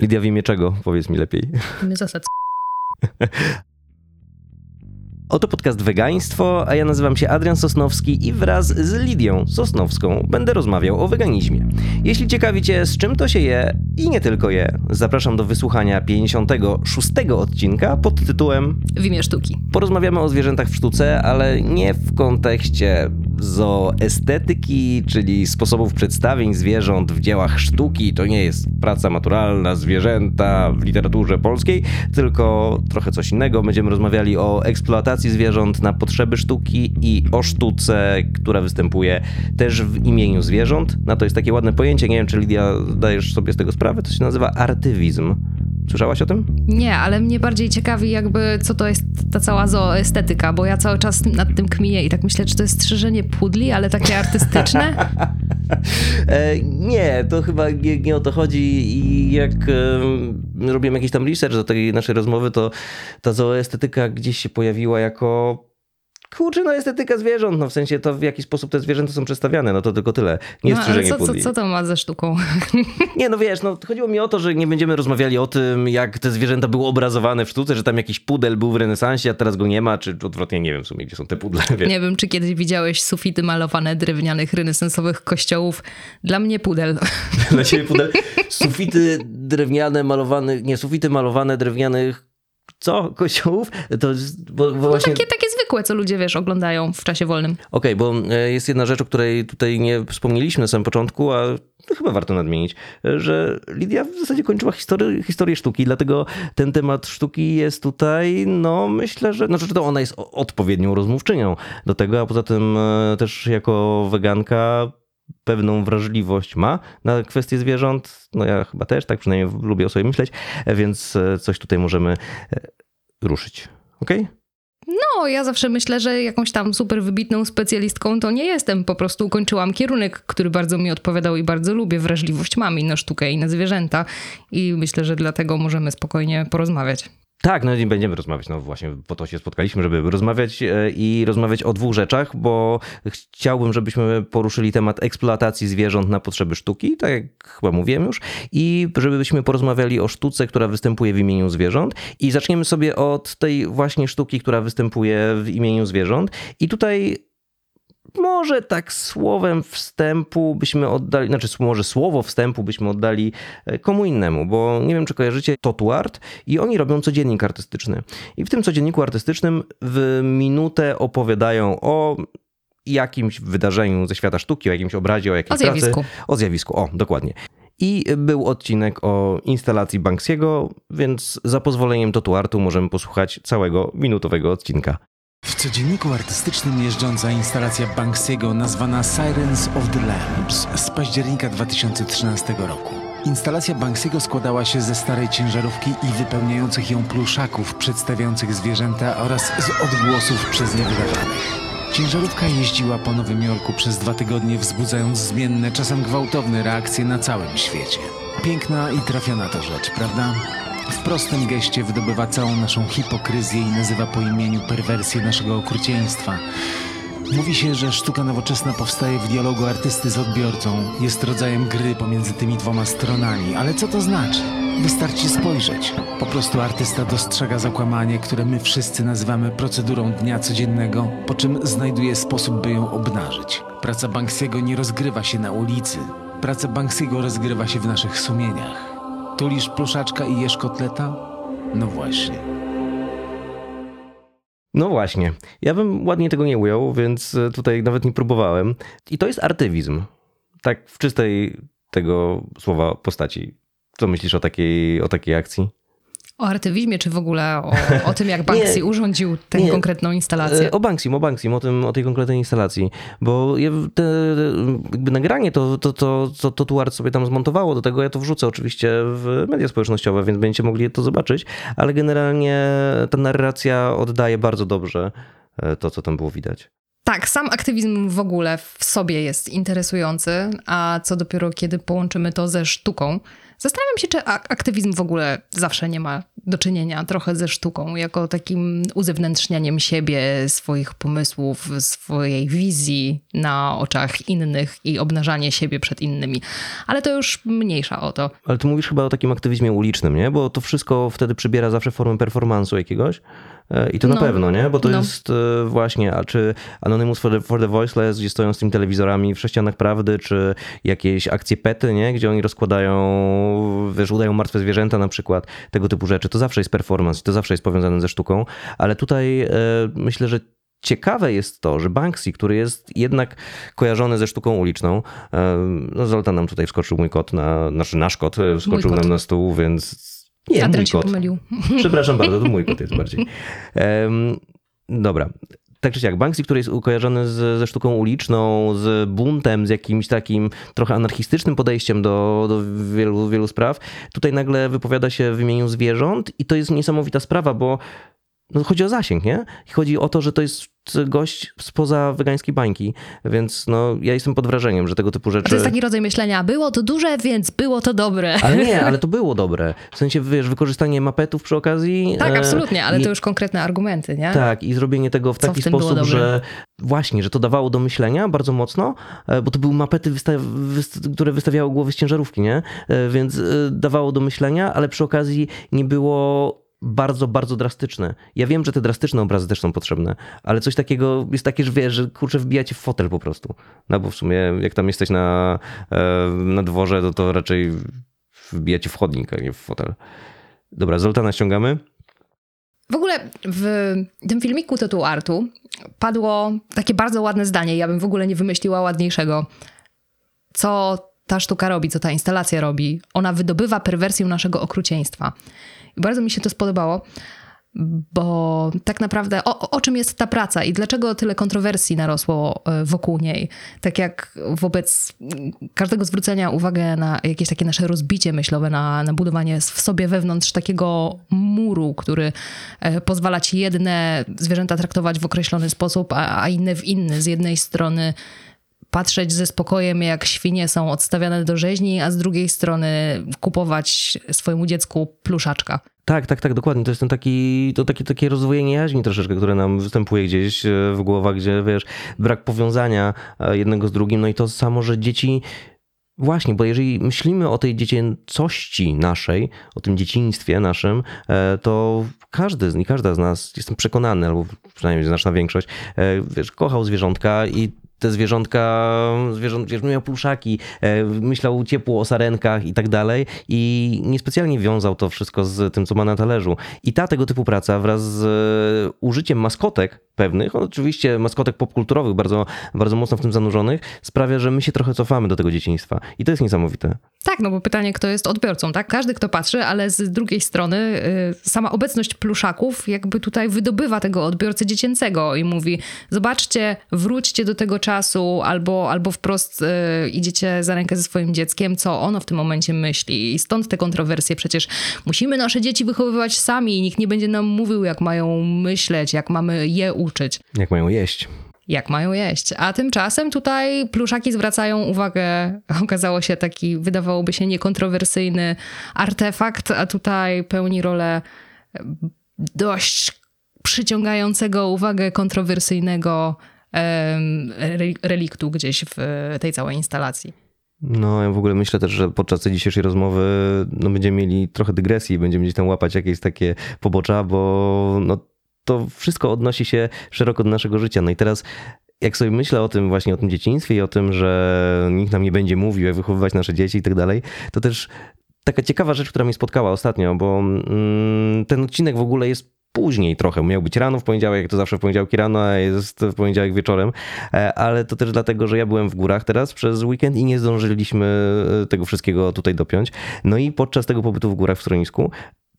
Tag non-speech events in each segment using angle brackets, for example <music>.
Lidia w imię czego? Powiedz mi lepiej. My zasad. <laughs> Oto podcast Wegaństwo, a ja nazywam się Adrian Sosnowski i wraz z Lidią Sosnowską będę rozmawiał o weganizmie. Jeśli ciekawi Cię, z czym to się je i nie tylko je, zapraszam do wysłuchania 56 odcinka pod tytułem W imię sztuki. Porozmawiamy o zwierzętach w sztuce, ale nie w kontekście zooestetyki, czyli sposobów przedstawień zwierząt w dziełach sztuki. To nie jest praca maturalna, zwierzęta w literaturze polskiej, tylko trochę coś innego. Będziemy rozmawiali o eksploatacji zwierząt na potrzeby sztuki i o sztuce, która występuje też w imieniu zwierząt. Na to jest takie ładne pojęcie, nie wiem czy Lidia dajesz sobie z tego sprawę, to się nazywa artywizm. Słyszałaś o tym? Nie, ale mnie bardziej ciekawi jakby co to jest ta cała zooestetyka, bo ja cały czas nad tym kmiję i tak myślę, czy to jest strzyżenie pudli, ale takie artystyczne? <laughs> e, nie, to chyba nie, nie, o to chodzi i jak e, robiłem jakiś tam research do tej naszej rozmowy, to ta zooestetyka gdzieś się pojawiła jako kurczę, no estetyka zwierząt, no w sensie to w jaki sposób te zwierzęta są przedstawiane, no to tylko tyle. Nie no, strzyżenie co, pudli. Co, co to ma ze sztuką? <laughs> Nie, no wiesz, no chodziło mi o to, że nie będziemy rozmawiali o tym, jak te zwierzęta były obrazowane w sztuce, że tam jakiś pudel był w renesansie, a teraz go nie ma, czy odwrotnie, nie wiem w sumie, gdzie są te pudle. <laughs> Wiesz. Nie wiem, czy kiedyś widziałeś sufity malowane drewnianych renesansowych kościołów. Dla mnie pudel. <laughs> Dla ciebie pudel. Sufity drewniane malowane, nie, sufity malowane drewnianych co? Kościołów? To, bo, bo no właśnie... takie, takie zwykłe, co ludzie, wiesz, oglądają w czasie wolnym. Okej, okay, bo e, jest jedna rzecz, o której tutaj nie wspomnieliśmy na samym początku, a chyba warto nadmienić, że Lidia w zasadzie kończyła historię, historię sztuki, dlatego ten temat sztuki jest tutaj, no myślę, że, znaczy to ona jest odpowiednią rozmówczynią do tego, a poza tym e, też jako weganka pewną wrażliwość ma na kwestie zwierząt. No ja chyba też, tak przynajmniej lubię o sobie myśleć, więc coś tutaj możemy ruszyć. Ok? No, ja zawsze myślę, że jakąś tam super wybitną specjalistką to nie jestem. Po prostu ukończyłam kierunek, który bardzo mi odpowiadał i bardzo lubię. Wrażliwość mam i na sztukę, i na zwierzęta. I myślę, że dlatego możemy spokojnie porozmawiać. Tak, no i będziemy rozmawiać. No właśnie po to się spotkaliśmy, żeby rozmawiać i rozmawiać o dwóch rzeczach, bo chciałbym, żebyśmy poruszyli temat eksploatacji zwierząt na potrzeby sztuki, tak jak chyba mówiłem już, i żebyśmy porozmawiali o sztuce, która występuje w imieniu zwierząt. I zaczniemy sobie od tej właśnie sztuki, która występuje w imieniu zwierząt. I tutaj może tak słowem wstępu byśmy oddali, znaczy może słowo wstępu byśmy oddali komu innemu, bo nie wiem, czy kojarzycie Totuart i oni robią codziennik artystyczny. I w tym codzienniku artystycznym w minutę opowiadają o jakimś wydarzeniu ze świata sztuki, o jakimś obrazie, o jakiejś o zjawisku. pracy. O zjawisku, o, dokładnie. I był odcinek o instalacji Banksiego, więc za pozwoleniem Totuartu możemy posłuchać całego minutowego odcinka. W codzienniku artystycznym jeżdżąca instalacja Banksiego nazwana Sirens of the Lamps z października 2013 roku. Instalacja Banksiego składała się ze starej ciężarówki i wypełniających ją pluszaków przedstawiających zwierzęta oraz z odgłosów przez nie wydawanych. Ciężarówka jeździła po Nowym Jorku przez dwa tygodnie, wzbudzając zmienne, czasem gwałtowne reakcje na całym świecie. Piękna i trafiona to rzecz, prawda? W prostym geście wydobywa całą naszą hipokryzję i nazywa po imieniu perwersję naszego okrucieństwa. Mówi się, że sztuka nowoczesna powstaje w dialogu artysty z odbiorcą, jest rodzajem gry pomiędzy tymi dwoma stronami, ale co to znaczy? Wystarczy spojrzeć. Po prostu artysta dostrzega zakłamanie, które my wszyscy nazywamy procedurą dnia codziennego, po czym znajduje sposób, by ją obnażyć. Praca Banksiego nie rozgrywa się na ulicy. Praca Banksiego rozgrywa się w naszych sumieniach. Tulisz pluszaczka i jesz kotleta? No właśnie. No właśnie. Ja bym ładnie tego nie ujął, więc tutaj nawet nie próbowałem. I to jest artywizm. Tak w czystej tego słowa postaci. Co myślisz o takiej, o takiej akcji? O artywizmie, czy w ogóle o, o tym, jak <laughs> Banksy urządził tę nie. konkretną instalację? O Banksy, o Banksy, o, tym, o tej konkretnej instalacji. Bo te, jakby nagranie to, to, to, to, to Tuart sobie tam zmontowało, do tego ja to wrzucę oczywiście w media społecznościowe, więc będziecie mogli to zobaczyć, ale generalnie ta narracja oddaje bardzo dobrze to, co tam było widać. Tak, sam aktywizm w ogóle w sobie jest interesujący, a co dopiero kiedy połączymy to ze sztuką. Zastanawiam się, czy aktywizm w ogóle zawsze nie ma do czynienia trochę ze sztuką, jako takim uzewnętrznianiem siebie, swoich pomysłów, swojej wizji na oczach innych i obnażanie siebie przed innymi. Ale to już mniejsza o to. Ale ty mówisz chyba o takim aktywizmie ulicznym, nie? Bo to wszystko wtedy przybiera zawsze formę performance'u jakiegoś. I to na No, pewno, nie? Bo to no. jest e, właśnie, a czy Anonymous for the, for the Voiceless, gdzie stoją z tymi telewizorami w sześcianach prawdy, czy jakieś akcje pety, nie? Gdzie oni rozkładają, wiesz, udają martwe zwierzęta na przykład, tego typu rzeczy. To zawsze jest performance to zawsze jest powiązane ze sztuką, ale tutaj e, myślę, że Ciekawe jest to, że Banksy, który jest jednak kojarzony ze sztuką uliczną, e, no Zoltan nam tutaj wskoczył mój kot, na, znaczy nasz kot wskoczył kot. nam na stół, więc nie, Adrian mój się kot. pomylił. <laughs> Przepraszam bardzo, to mój kot jest bardziej. Em, dobra. Tak czy siak, Banksy, który jest ukojarzony z, ze sztuką uliczną, z buntem, z jakimś takim trochę anarchistycznym podejściem do, do wielu, wielu spraw, tutaj nagle wypowiada się w imieniu zwierząt i to jest niesamowita sprawa, bo no, chodzi o zasięg, nie? I chodzi o to, że to jest gość spoza wegańskiej bańki, więc no, ja jestem pod wrażeniem, że tego typu rzeczy... A to jest taki rodzaj myślenia, było to duże, więc było to dobre. Ale nie, <laughs> ale to było dobre. W sensie, wiesz, wykorzystanie mapetów przy okazji. Tak, e, absolutnie, ale i- to już konkretne argumenty, nie? Tak, i zrobienie tego w Co taki w sposób, że właśnie, że to dawało do myślenia bardzo mocno, e, bo to były mapety, wysta- wyst- które wystawiały głowy z ciężarówki, nie? E, Więc dawało do myślenia, ale przy okazji nie było bardzo, bardzo drastyczne. Ja wiem, że te drastyczne obrazy też są potrzebne, ale coś takiego jest takie, że wiesz, że kurczę, wbijacie w fotel po prostu. No bo w sumie jak tam jesteś na, e, na dworze, to, to raczej wbijacie w chodnik, a nie w fotel. Dobra, Zoltana ściągamy. W ogóle w tym filmiku Tytuł Artu padło takie bardzo ładne zdanie. Ja bym w ogóle nie wymyśliła ładniejszego. Co ta sztuka robi, co ta instalacja robi? Ona wydobywa perwersję naszego okrucieństwa. Bardzo mi się to spodobało, bo tak naprawdę o, o czym jest ta praca i dlaczego tyle kontrowersji narosło e, wokół niej? Tak jak wobec każdego zwrócenia uwagi na jakieś takie nasze rozbicie myślowe, na, na budowanie w sobie wewnątrz takiego muru, który e, pozwala ci jedne zwierzęta traktować w określony sposób, a, a inne w inny. Z jednej strony patrzeć ze spokojem, jak świnie są odstawiane do rzeźni, a z drugiej strony kupować swojemu dziecku pluszaczka. Tak, tak, tak, dokładnie. To jest ten taki, to takie, takie rozwojenie jaźni troszeczkę, które nam występuje gdzieś e, w głowach, gdzie wiesz, brak powiązania e, jednego z drugim. No i to samo, że dzieci. Właśnie, bo jeżeli myślimy o tej dziecięcości naszej, o tym dzieciństwie naszym, e, to każdy z nich, każda z nas, jestem przekonany, albo przynajmniej znaczna większość, wiesz, kochał zwierzątka i te zwierzątka, zwierząt, miał pluszaki, e, myślał ciepło o sarenkach i tak dalej i niespecjalnie wiązał to wszystko z tym, co ma na talerzu. I ta tego typu praca wraz z e, użyciem maskotek pewnych, oczywiście maskotek popkulturowych, bardzo, bardzo mocno w tym zanurzonych, sprawia, że my się trochę cofamy do tego dzieciństwa. I to jest niesamowite. Tak, no bo pytanie, kto jest odbiorcą, tak? Każdy, kto patrzy, ale z drugiej strony y, sama obecność pluszaków jakby tutaj wydobywa tego odbiorcę dziecięcego i mówi, zobaczcie, wróćcie do tego czasu albo, albo wprost y, idziecie za rękę ze swoim dzieckiem, co ono w tym momencie myśli. I stąd te kontrowersje. Przecież musimy nasze dzieci wychowywać sami i nikt nie będzie nam mówił, jak mają myśleć, jak mamy je uczyć Jak mają jeść. jak mają jeść. A tymczasem tutaj pluszaki zwracają uwagę, okazało się taki, wydawałoby się niekontrowersyjny artefakt, a tutaj pełni rolę dość przyciągającego uwagę kontrowersyjnego reliktu gdzieś w tej całej instalacji. No, ja w ogóle myślę też, że podczas tej dzisiejszej rozmowy no, będziemy mieli trochę dygresji, będziemy gdzieś tam łapać jakieś takie pobocza, bo no, to wszystko odnosi się szeroko do naszego życia. No i teraz jak sobie myślę o tym właśnie, o tym dzieciństwie i o tym, że nikt nam nie będzie mówił, jak wychowywać nasze dzieci i tak dalej, to też taka ciekawa rzecz, która mnie spotkała ostatnio, bo mm, ten odcinek w ogóle jest później trochę. Miał być rano w poniedziałek, jak to zawsze w poniedziałki rano, a jest w poniedziałek wieczorem. E, Ale to też dlatego, że ja byłem w górach teraz przez weekend i nie zdążyliśmy e, tego wszystkiego tutaj dopiąć. No i podczas tego pobytu w górach w schronisku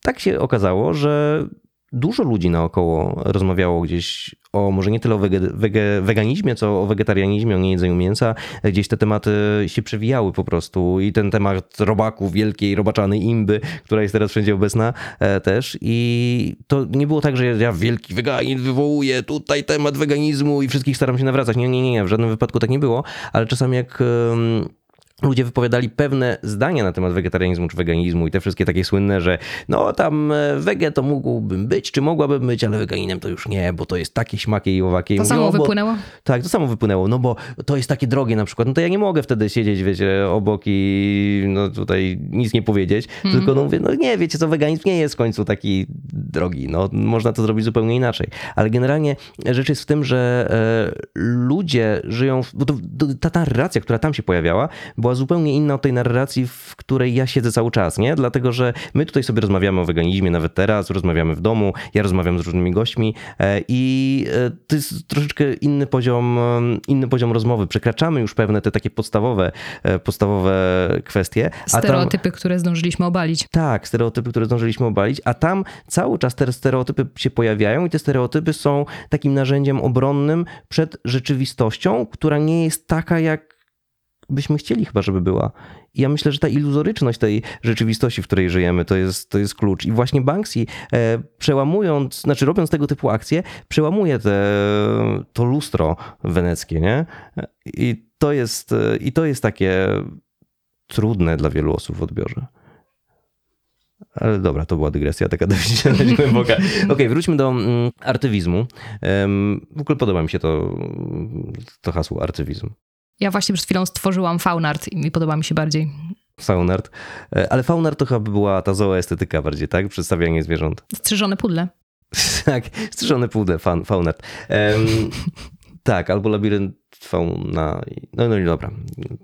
tak się okazało, że dużo ludzi naokoło rozmawiało gdzieś o może nie tyle o wege, wege, weganizmie, co o wegetarianizmie, o niejedzeniu mięsa. Gdzieś te tematy się przewijały po prostu i ten temat robaków, wielkiej robaczanej imby, która jest teraz wszędzie obecna e, też. I to nie było tak, że ja wielki weganizm wywołuję tutaj temat weganizmu i wszystkich staram się nawracać. Nie, nie, nie, w żadnym wypadku tak nie było, ale czasami jak... ludzie wypowiadali pewne zdania na temat wegetarianizmu czy weganizmu i te wszystkie takie słynne, że no tam e, wege to mógłbym być, czy mogłabym być, ale weganinem to już nie, bo to jest takie śmakie i owakie. I To mówię, samo "O, bo- wypłynęło? Tak, to samo wypłynęło, no bo to jest takie drogie na przykład, no to ja nie mogę wtedy siedzieć, wiecie, obok i no tutaj nic nie powiedzieć, tylko no mówię, no nie, wiecie co, weganizm nie jest w końcu taki drogi, no można to zrobić zupełnie inaczej. Ale generalnie rzecz jest w tym, że e, ludzie żyją, w, bo to, to, ta narracja, która tam się pojawiała, była zupełnie inna od tej narracji, w której ja siedzę cały czas, nie? Dlatego, że my tutaj sobie rozmawiamy o weganizmie nawet teraz, rozmawiamy w domu, ja rozmawiam z różnymi gośćmi e, i e, to jest troszeczkę inny poziom, e, inny poziom rozmowy. Przekraczamy już pewne te takie podstawowe, podstawowe kwestie. a tam- Stereotypy, które zdążyliśmy obalić. tak, stereotypy, które zdążyliśmy obalić, a tam cały czas te stereotypy się pojawiają i te stereotypy są takim narzędziem obronnym przed rzeczywistością, która nie jest taka, jak byśmy chcieli chyba, żeby była. I ja myślę, że ta iluzoryczność tej rzeczywistości, w której żyjemy, to jest, to jest klucz. I właśnie Banksy, e, przełamując, znaczy robiąc tego typu akcje, przełamuje te, to lustro weneckie, nie? I to jest, i to jest takie trudne dla wielu osób w odbiorze. Ale dobra, to była dygresja taka <laughs> dość, głęboka. Okej, wróćmy do mm, artywizmu. W ogóle podoba mi się to, to hasło artywizm. Ja właśnie przed chwilą stworzyłam faunart i mi podoba mi się bardziej. Faunart. E, Ale faunart to chyba była ta zooestetyka bardziej, tak? Przedstawianie zwierząt. Strzyżone pudle. <laughs> tak, strzyżone pudle, fan, faunart. Em, <laughs> tak, albo labirynt fauna. No, no i dobra.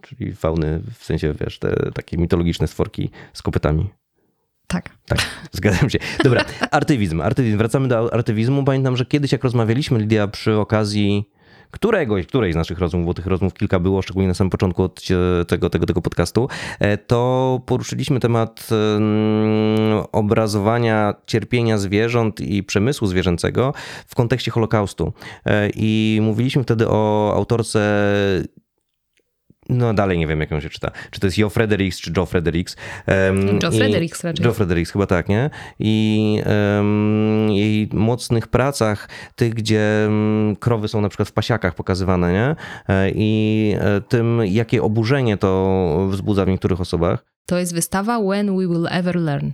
Czyli fauny w sensie, wiesz, te takie mitologiczne stworki z kopytami. Tak. Tak, zgadzam się. Dobra, <laughs> artywizm. artywizm. Wracamy do artywizmu. Pamiętam, że kiedyś jak rozmawialiśmy, Lidia, przy okazji któregoś, którejś z naszych rozmów, bo tych rozmów kilka było, szczególnie na samym początku od e, tego, tego, tego podcastu, e, to poruszyliśmy temat em, obrazowania cierpienia zwierząt i przemysłu zwierzęcego w kontekście Holokaustu. E, I mówiliśmy wtedy o autorce no dalej nie wiem, jak ją się czyta. Czy to jest Jo Fredericks, czy Joe Fredericks. Um, Joe Fredericks raczej. Joe Fredericks, chyba tak, nie? I em, jej mocnych pracach, tych, gdzie krowy są na przykład w pasiakach pokazywane, nie? E, I e, tym, jakie oburzenie to wzbudza w niektórych osobach. To jest wystawa When We Will Ever Learn.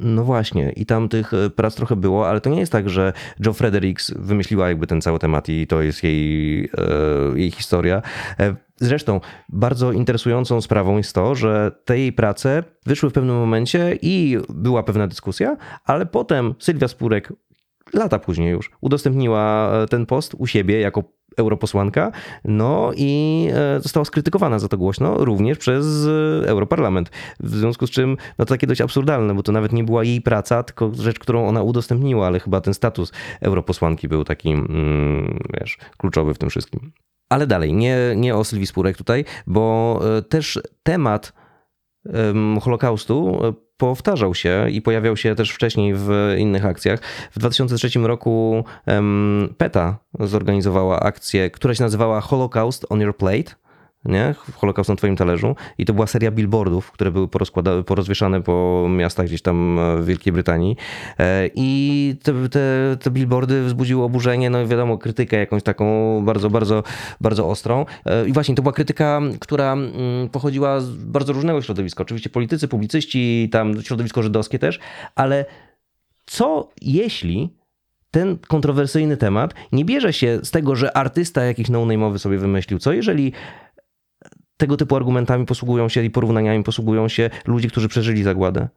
No właśnie, i tam tych e, prac trochę było, ale to nie jest tak, że Joe Fredericks wymyśliła jakby ten cały temat i to jest jej, e, jej historia. E, Zresztą bardzo interesującą sprawą jest to, że te jej prace wyszły w pewnym momencie i była pewna dyskusja, ale potem Sylwia Spurek lata później już udostępniła ten post u siebie jako europosłanka, no i e, została skrytykowana za to głośno również przez e, Europarlament. W związku z czym, no to takie dość absurdalne, bo to nawet nie była jej praca, tylko rzecz, którą ona udostępniła, ale chyba ten status europosłanki był taki, mm, wiesz, kluczowy w tym wszystkim. Ale dalej, nie, nie o Sylwii Spurek tutaj, bo e, też temat em, Holokaustu powtarzał się i pojawiał się też wcześniej w innych akcjach. W 2003 roku em, PETA zorganizowała akcję, która się nazywała Holocaust on Your Plate. Nie? Holokaust na twoim talerzu. I to była seria billboardów, które były porozwieszane po miastach gdzieś tam e, w Wielkiej Brytanii. E, I te, te, te billboardy wzbudziły oburzenie, no i wiadomo, krytykę jakąś taką bardzo, bardzo, bardzo ostrą. E, I właśnie to była krytyka, która mm, pochodziła z bardzo różnego środowiska. Oczywiście politycy, publicyści, tam środowisko żydowskie też, ale co jeśli ten kontrowersyjny temat nie bierze się z tego, że artysta jakiś no-name'owy sobie wymyślił? Co jeżeli tego typu argumentami posługują się i porównaniami posługują się ludzie, którzy przeżyli zagładę?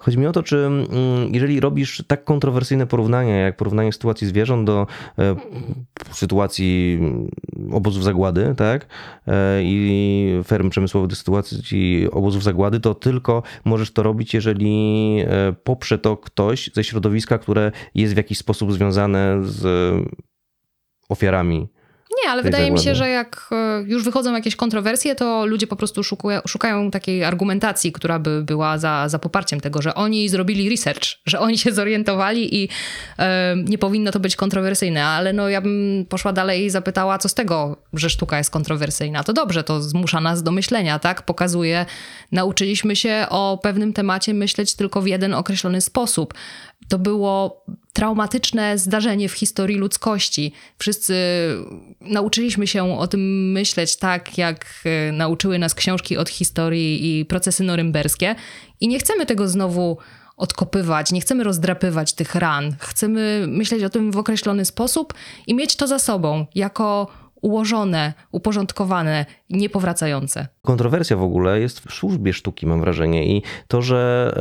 Chodzi mi o to, czy mm, jeżeli robisz tak kontrowersyjne porównania, jak porównanie sytuacji zwierząt do e, sytuacji mm, obozów zagłady, tak? E, I ferm przemysłowych do sytuacji obozów zagłady, to tylko możesz to robić, jeżeli e, poprze to ktoś ze środowiska, które jest w jakiś sposób związane z ofiarami Nie, ale wydaje mi się, że jak e, już wychodzą jakieś kontrowersje, to ludzie po prostu szukują, szukają takiej argumentacji, która by była za, za poparciem tego, że oni zrobili research, że oni się zorientowali i e, nie powinno to być kontrowersyjne. Ale no ja bym poszła dalej i zapytała, co z tego, że sztuka jest kontrowersyjna. To dobrze, to zmusza nas do myślenia, tak? Pokazuje, nauczyliśmy się o pewnym temacie myśleć tylko w jeden określony sposób. To było traumatyczne zdarzenie w historii ludzkości. Wszyscy nauczyliśmy się o tym myśleć tak, jak e, nauczyły nas książki od historii i procesy norymberskie. I nie chcemy tego znowu odkopywać, nie chcemy rozdrapywać tych ran. Chcemy myśleć o tym w określony sposób i mieć to za sobą jako ułożone, uporządkowane, niepowracające. Kontrowersja w ogóle jest w służbie sztuki, mam wrażenie. I to, że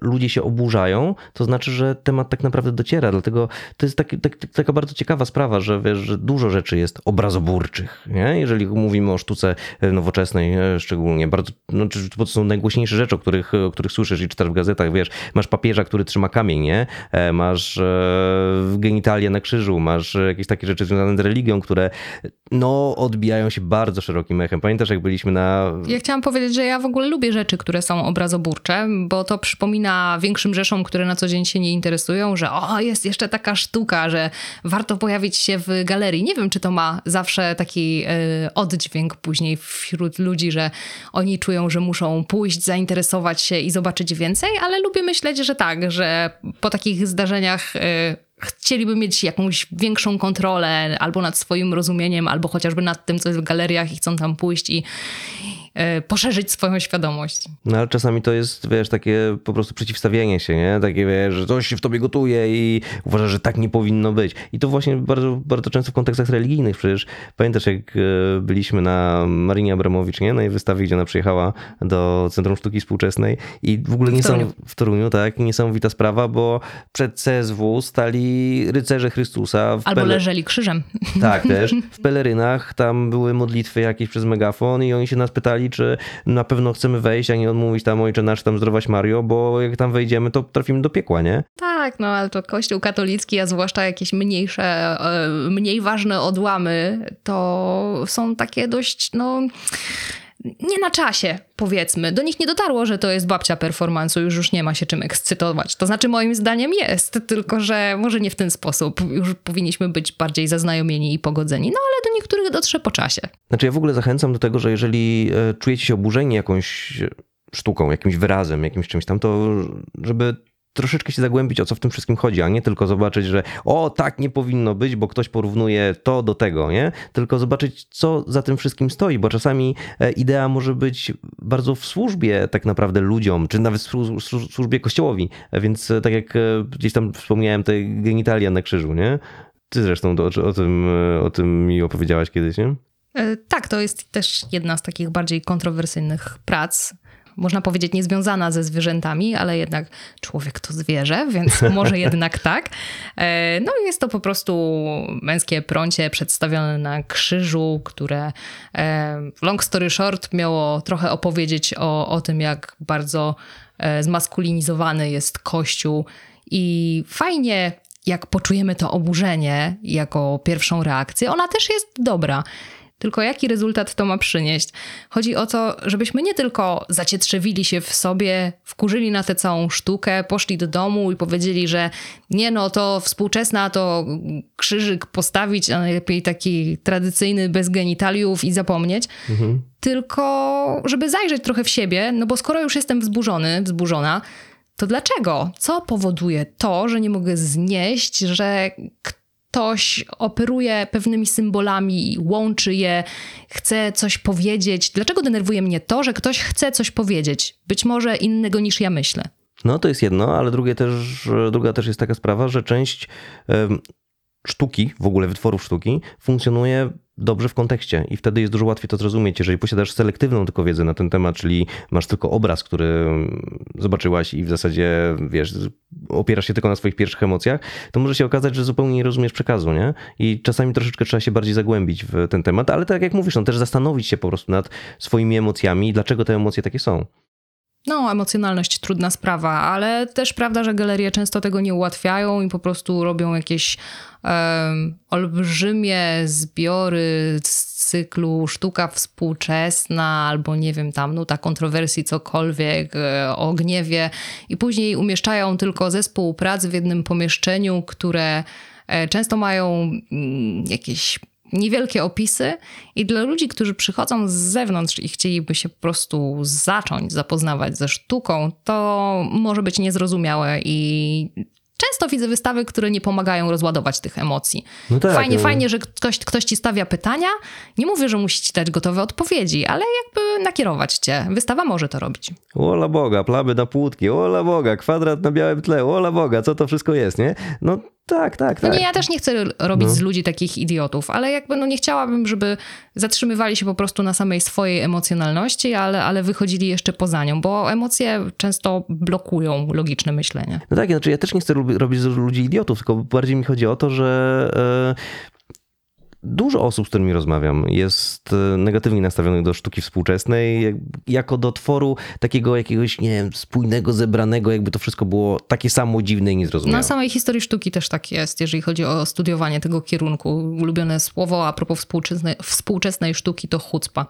e, ludzie się oburzają, to znaczy, że temat tak naprawdę dociera. Dlatego to jest taki, tak, taka bardzo ciekawa sprawa, że, wiesz, że dużo rzeczy jest obrazoburczych. Nie? Jeżeli mówimy o sztuce e, nowoczesnej, e, szczególnie, bardzo, no, to są najgłośniejsze rzeczy, o których, o których słyszysz i czytasz w gazetach. Wiesz, masz papieża, który trzyma kamień, nie? E, masz e, genitalia na krzyżu, masz jakieś takie rzeczy związane z religią, które no, odbijają się bardzo szerokim echem. Pamiętasz, jak byliśmy na Ja chciałam powiedzieć, że ja w ogóle lubię rzeczy, które są obrazoburcze, bo to przypomina większym rzeszom, które na co dzień się nie interesują, że o, jest jeszcze taka sztuka, że warto pojawić się w galerii. Nie wiem, czy to ma zawsze taki y, oddźwięk później wśród ludzi, że oni czują, że muszą pójść, zainteresować się i zobaczyć więcej, ale lubię myśleć, że tak, że po takich zdarzeniach. Y, chcieliby mieć jakąś większą kontrolę albo nad swoim rozumieniem, albo chociażby nad tym, co jest w galeriach i chcą tam pójść i poszerzyć swoją świadomość. No ale czasami to jest, wiesz, takie po prostu przeciwstawienie się, nie? Takie, wiesz, że coś się w tobie gotuje i uważasz, że tak nie powinno być. I to właśnie bardzo, bardzo często w kontekstach religijnych przecież. Pamiętasz, jak e, byliśmy na Marinie Abramowicz, nie? Na jej wystawie, gdzie ona przyjechała do Centrum Sztuki Współczesnej i w ogóle W niesam... Toruniu. w Toruniu, tak? Niesamowita sprawa, bo przed CSW stali rycerze Chrystusa w Albo pele- leżeli krzyżem. tak, też. <laughs> W pelerynach tam były modlitwy jakieś przez megafon i oni się nas pytali, czy na pewno chcemy wejść, a nie odmówić tam Ojcze Nasz, tam zdrowaś Mario, bo jak tam wejdziemy, to trafimy do piekła, nie? Tak, no ale to kościół katolicki, a zwłaszcza jakieś mniejsze, e, mniej ważne odłamy, to są takie dość, no... Nie na czasie, powiedzmy. Do nich nie dotarło, że to jest babcia performance'u, już już nie ma się czym ekscytować. To znaczy, moim zdaniem jest, <laughs> tylko że może nie w ten sposób. Już powinniśmy być bardziej zaznajomieni i pogodzeni. No ale do niektórych dotrze po czasie. Znaczy ja w ogóle zachęcam do tego, że jeżeli e, czujecie się oburzeni jakąś sztuką, jakimś wyrazem, jakimś czymś tam, to żeby troszeczkę się zagłębić, o co w tym wszystkim chodzi, a nie tylko zobaczyć, że o, tak nie powinno być, bo ktoś porównuje to do tego, nie? Tylko zobaczyć, co za tym wszystkim stoi, bo czasami e, idea może być bardzo w służbie tak naprawdę ludziom, czy nawet w słu- słu- służbie kościołowi, E, więc e, tak jak gdzieś tam wspomniałem, te genitalia na krzyżu, nie? Ty zresztą o, o, tym, o tym mi opowiedziałaś kiedyś, nie? Tak, to jest też jedna z takich bardziej kontrowersyjnych prac. Można powiedzieć niezwiązana ze zwierzętami, ale jednak człowiek to zwierzę, więc <laughs> może jednak tak. E, No jest to po prostu męskie prącie przedstawione na krzyżu, które e, long story short miało trochę opowiedzieć o, o tym, jak bardzo e, zmaskulinizowany jest Kościół i fajnie jak poczujemy to oburzenie jako pierwszą reakcję, ona też jest dobra. Tylko jaki rezultat to ma przynieść? Chodzi o to, żebyśmy nie tylko zacietrzewili się w sobie, wkurzyli na tę całą sztukę, poszli do domu i powiedzieli, że nie no, to współczesna to krzyżyk postawić, a najlepiej taki tradycyjny bez genitaliów i zapomnieć. Tylko żeby zajrzeć trochę w siebie, no bo skoro już jestem wzburzony, wzburzona, to dlaczego? Co powoduje to, że nie mogę znieść, że ktoś operuje pewnymi symbolami, łączy je, chce coś powiedzieć? Dlaczego denerwuje mnie to, że ktoś chce coś powiedzieć? Być może innego niż ja myślę. No to jest jedno, ale drugie też, druga też jest taka sprawa, że część sztuki, w ogóle wytworów sztuki, funkcjonuje dobrze w kontekście i wtedy jest dużo łatwiej to zrozumieć. Jeżeli posiadasz selektywną tylko wiedzę na ten temat, czyli masz tylko obraz, który zobaczyłaś i w zasadzie, wiesz, opierasz się tylko na swoich pierwszych emocjach, to może się okazać, że zupełnie nie rozumiesz przekazu, nie? I czasami troszeczkę trzeba się bardziej zagłębić w ten temat, ale tak jak mówisz, no też zastanowić się po prostu nad swoimi emocjami i dlaczego te emocje takie są. No, emocjonalność trudna sprawa, ale też prawda, że galerie często tego nie ułatwiają i po prostu robią jakieś em, olbrzymie zbiory z cyklu sztuka współczesna albo nie wiem, tam nuta kontrowersji, cokolwiek e, o gniewie i później umieszczają tylko zespół prac w jednym pomieszczeniu, które e, często mają mm, jakieś niewielkie opisy i dla ludzi, którzy przychodzą z zewnątrz i chcieliby się po prostu zacząć zapoznawać ze sztuką, to może być niezrozumiałe i często widzę wystawy, które nie pomagają rozładować tych emocji. No tak, fajnie, no. fajnie, że ktoś, ktoś ci stawia pytania. Nie mówię, że musi ci dać gotowe odpowiedzi, ale jakby nakierować cię. Wystawa może to robić. Ola Boga, plamy na płótki, ola Boga, kwadrat na białym tle, ola Boga, co to wszystko jest, nie? No tak, tak, No tak. nie, ja też nie chcę robić z ludzi takich idiotów, ale jakby no nie chciałabym, żeby zatrzymywali się po prostu na samej swojej emocjonalności, ale, ale wychodzili jeszcze poza nią, bo emocje często blokują logiczne myślenie. No tak, znaczy ja też nie chcę robić z ludzi idiotów, tylko bardziej mi chodzi o to, że e, dużo osób, z którymi rozmawiam, jest e, negatywnie nastawionych do sztuki współczesnej, jak, jako do tworu takiego jakiegoś, nie wiem, spójnego, zebranego, jakby to wszystko było takie samo dziwne i niezrozumiałe. Na samej historii sztuki też tak jest, jeżeli chodzi o studiowanie tego kierunku. Ulubione słowo a propos współczesnej, współczesnej sztuki to chucpa.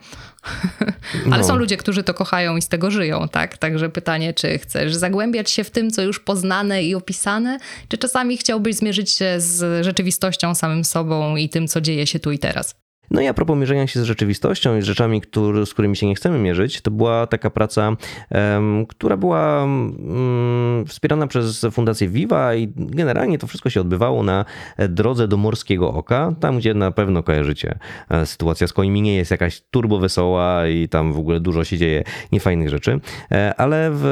<laughs> Ale No. są ludzie, którzy to kochają i z tego żyją, tak? Także pytanie, czy chcesz zagłębiać się w tym, co już poznane i opisane, czy czasami chciałbyś zmierzyć się z rzeczywistością, samym sobą i tym, co dzieje się tu i teraz? No i a propos mierzenia się z rzeczywistością i z rzeczami, który, z którymi się nie chcemy mierzyć, to była taka praca, em, która była mm, wspierana przez Fundację Viva i generalnie to wszystko się odbywało na drodze do Morskiego Oka, tam gdzie na pewno kojarzycie. E, Sytuacja z końmi nie jest jakaś turbo wesoła i tam w ogóle dużo się dzieje niefajnych rzeczy, E, ale w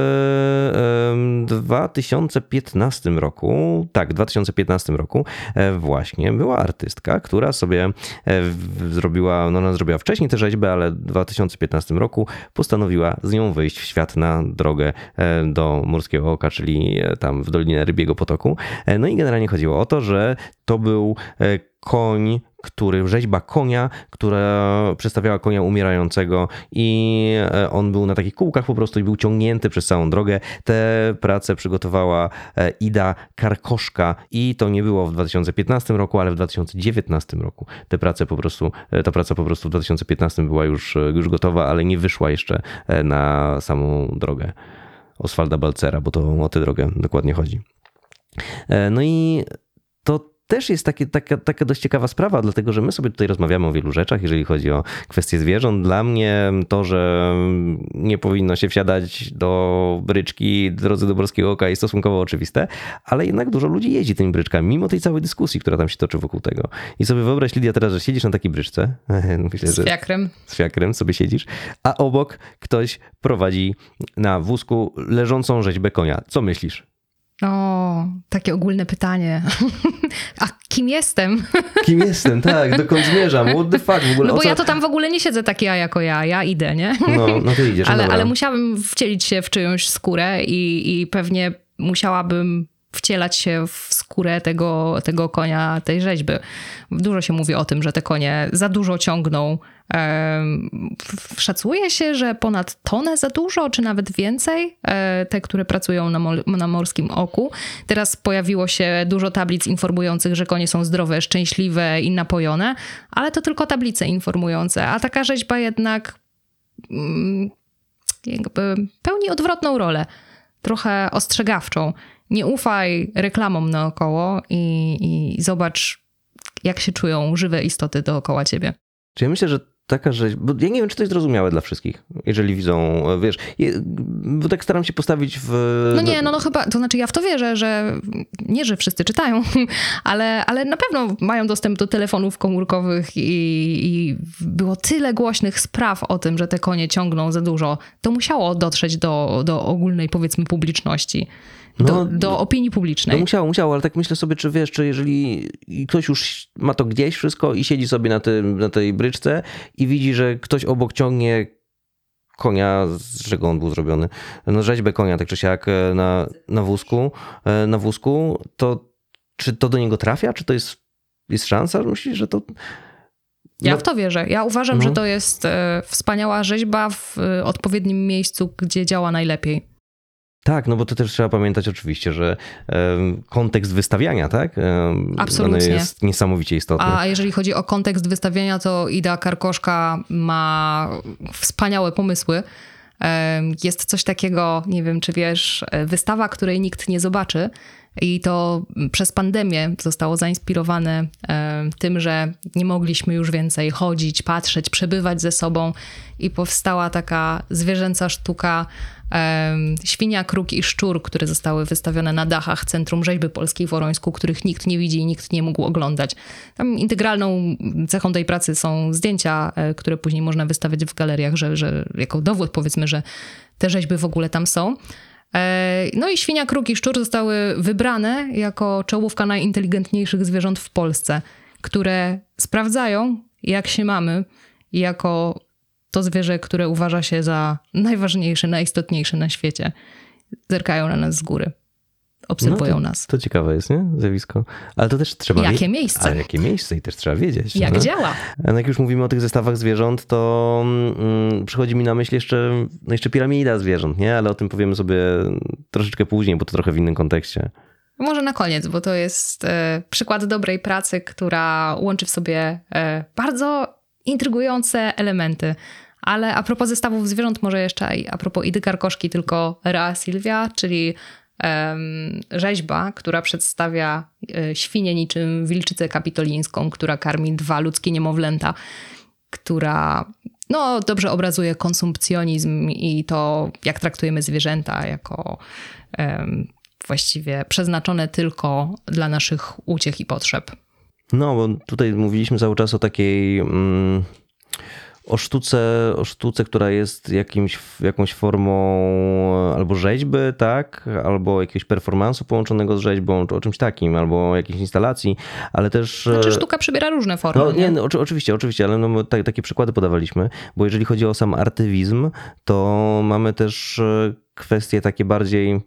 em, 2015 roku, tak, w 2015 roku e, właśnie była artystka, która sobie w- zrobiła, no ona zrobiła wcześniej tę rzeźbę, ale w 2015 roku postanowiła z nią wyjść w świat na drogę e, do Morskiego Oka, czyli e, tam w Dolinę Rybiego Potoku. E, No i generalnie chodziło o to, że to był koń, który, rzeźba konia, która przedstawiała konia umierającego i e, on był na takich kółkach po prostu i był ciągnięty przez całą drogę. Te prace przygotowała e, Ida Karkoszka i to nie było w 2015 roku, ale w 2019 roku. Te prace po prostu, e, ta praca po prostu w 2015 była już, już gotowa, ale nie wyszła jeszcze na samą drogę Oswalda Balcera, bo to o tę drogę dokładnie chodzi. No i to też jest takie, taka, taka dość ciekawa sprawa, dlatego że my sobie tutaj rozmawiamy o wielu rzeczach, jeżeli chodzi o kwestie zwierząt. Dla mnie to, że nie powinno się wsiadać do bryczki w drodze do Borskiego Oka jest stosunkowo oczywiste, ale jednak dużo ludzi jeździ tymi bryczkami, mimo tej całej dyskusji, która tam się toczy wokół tego. I sobie wyobraź, Lidia, teraz, że siedzisz na takiej bryczce, <laughs> myślę, Z fiakrem. z fiakrem sobie siedzisz, a obok ktoś prowadzi na wózku leżącą rzeźbę konia. Co myślisz? O, takie ogólne pytanie. <laughs> A kim jestem? <laughs> Kim jestem? Tak, dokąd zmierzam? What the fuck? W ogóle No bo co... ja to tam w ogóle nie siedzę taki ja jako ja, ja idę, nie? No, no to idziesz, no <laughs> ale, dobra. ale musiałabym wcielić się w czyjąś skórę i, i pewnie musiałabym wcielać się w skórę tego, tego konia, tej rzeźby. Dużo się mówi o tym, że te konie za dużo ciągną. Szacuje się, że ponad tonę za dużo, czy nawet więcej, e, te, które pracują na, na morskim oku. Teraz pojawiło się dużo tablic informujących, że konie są zdrowe, szczęśliwe i napojone, ale to tylko tablice informujące, a taka rzeźba jednak mm, jakby pełni odwrotną rolę, trochę ostrzegawczą. Nie ufaj reklamom naokoło i, i zobacz, jak się czują żywe istoty dookoła ciebie. Czy ja myślę, że taka bo ja nie wiem, czy to jest zrozumiałe dla wszystkich, jeżeli widzą, wiesz, je, bo tak staram się postawić w... No nie, no, no chyba, to znaczy ja w to wierzę, że nie, że wszyscy czytają, <laughs> ale, ale na pewno mają dostęp do telefonów komórkowych i, i było tyle głośnych spraw o tym, że te konie ciągną za dużo. To musiało dotrzeć do, do ogólnej, powiedzmy, publiczności, No, do opinii No publicznej. musiało, musiało, ale tak myślę sobie, czy wiesz, czy jeżeli ktoś już ma to gdzieś wszystko i siedzi sobie na, tym, na tej bryczce i widzi, że ktoś obok ciągnie konia, z czego on był zrobiony, no rzeźbę konia, tak czy siak, e, na, na wózku, e, na wózku, to czy to do niego trafia? Czy to jest, jest szansa? Myślisz, że to... Ja No- w to wierzę. Ja uważam, Mhm. że to jest e, wspaniała rzeźba w e, odpowiednim miejscu, gdzie działa najlepiej. Tak, no bo to też trzeba pamiętać oczywiście, że kontekst wystawiania, tak? Absolutnie. On jest niesamowicie istotny. A jeżeli chodzi o kontekst wystawienia, to Ida Karkoszka ma wspaniałe pomysły. Jest coś takiego, nie wiem czy wiesz, wystawa, której nikt nie zobaczy. I to przez pandemię zostało zainspirowane tym, że nie mogliśmy już więcej chodzić, patrzeć, przebywać ze sobą i powstała taka zwierzęca sztuka świnia, kruk i szczur, które zostały wystawione na dachach Centrum Rzeźby Polskiej w Orońsku, których nikt nie widzi i nikt nie mógł oglądać. Tam integralną cechą tej pracy są zdjęcia, e, które później można wystawiać w galeriach, że, że jako dowód powiedzmy, że te rzeźby w ogóle tam są. E, No i świnia, kruk i szczur zostały wybrane jako czołówka najinteligentniejszych zwierząt w Polsce, które sprawdzają, jak się mamy, jako to zwierzę, które uważa się za najważniejsze, najistotniejsze na świecie. Zerkają na nas z góry. Obserwują No to, nas. To ciekawe jest, nie? Zjawisko. Ale to też trzeba Jakie wiedzieć. miejsce? Ale jakie miejsce i też trzeba wiedzieć. Jak no. działa? A Jak już mówimy o tych zestawach zwierząt, to mm, przychodzi mi na myśl jeszcze, no jeszcze piramida zwierząt, nie? Ale o tym powiemy sobie troszeczkę później, bo to trochę w innym kontekście. Może na koniec, bo to jest e, przykład dobrej pracy, która łączy w sobie e, bardzo intrygujące elementy. Ale a propos zestawów zwierząt, może jeszcze a propos Idy Karkoszki, tylko Rea Silvia, czyli em, rzeźba, która przedstawia e, świnię niczym wilczycę kapitolińską, która karmi dwa ludzkie niemowlęta, która no, dobrze obrazuje konsumpcjonizm i to, jak traktujemy zwierzęta jako em, właściwie przeznaczone tylko dla naszych uciech i potrzeb. No, bo tutaj mówiliśmy cały czas o takiej. Mm, o sztuce, o sztuce, która jest jakimś, jakąś formą albo rzeźby, tak, albo jakiegoś performansu połączonego z rzeźbą, czy o czymś takim, albo jakiejś instalacji, ale też. Znaczy e, sztuka przybiera różne formy. No, nie? no, oczy- oczywiście, oczywiście, ale no, tak, takie przykłady podawaliśmy, bo jeżeli chodzi o sam artywizm, to mamy też e, kwestie takie bardziej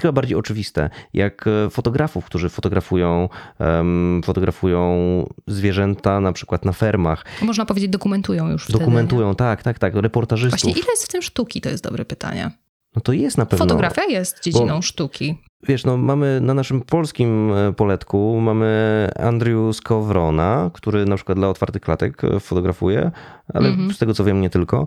chyba bardziej oczywiste, jak e, fotografów, którzy fotografują, em, fotografują zwierzęta na przykład na fermach, Można powiedzieć, dokumentują już wtedy. dokumentują, tak, tak, tak, reportażystów. Właśnie ile jest w tym sztuki? To jest dobre pytanie. No to jest na pewno. Fotografia jest dziedziną sztuki. Wiesz, no mamy na naszym polskim e, poletku mamy Andrew Skowrona, który na przykład dla otwartych klatek e, fotografuje, ale Mhm. z tego co wiem nie tylko.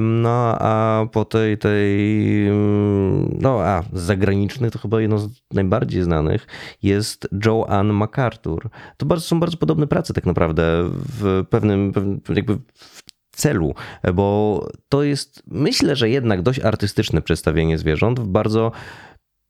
No a po tej, tej mm, no a z zagranicznych to chyba jedno z najbardziej znanych jest Joanne MacArthur. To bardzo, są bardzo podobne prace tak naprawdę w pewnym, pewnym jakby w celu, bo to jest myślę, że jednak dość artystyczne przedstawienie zwierząt w bardzo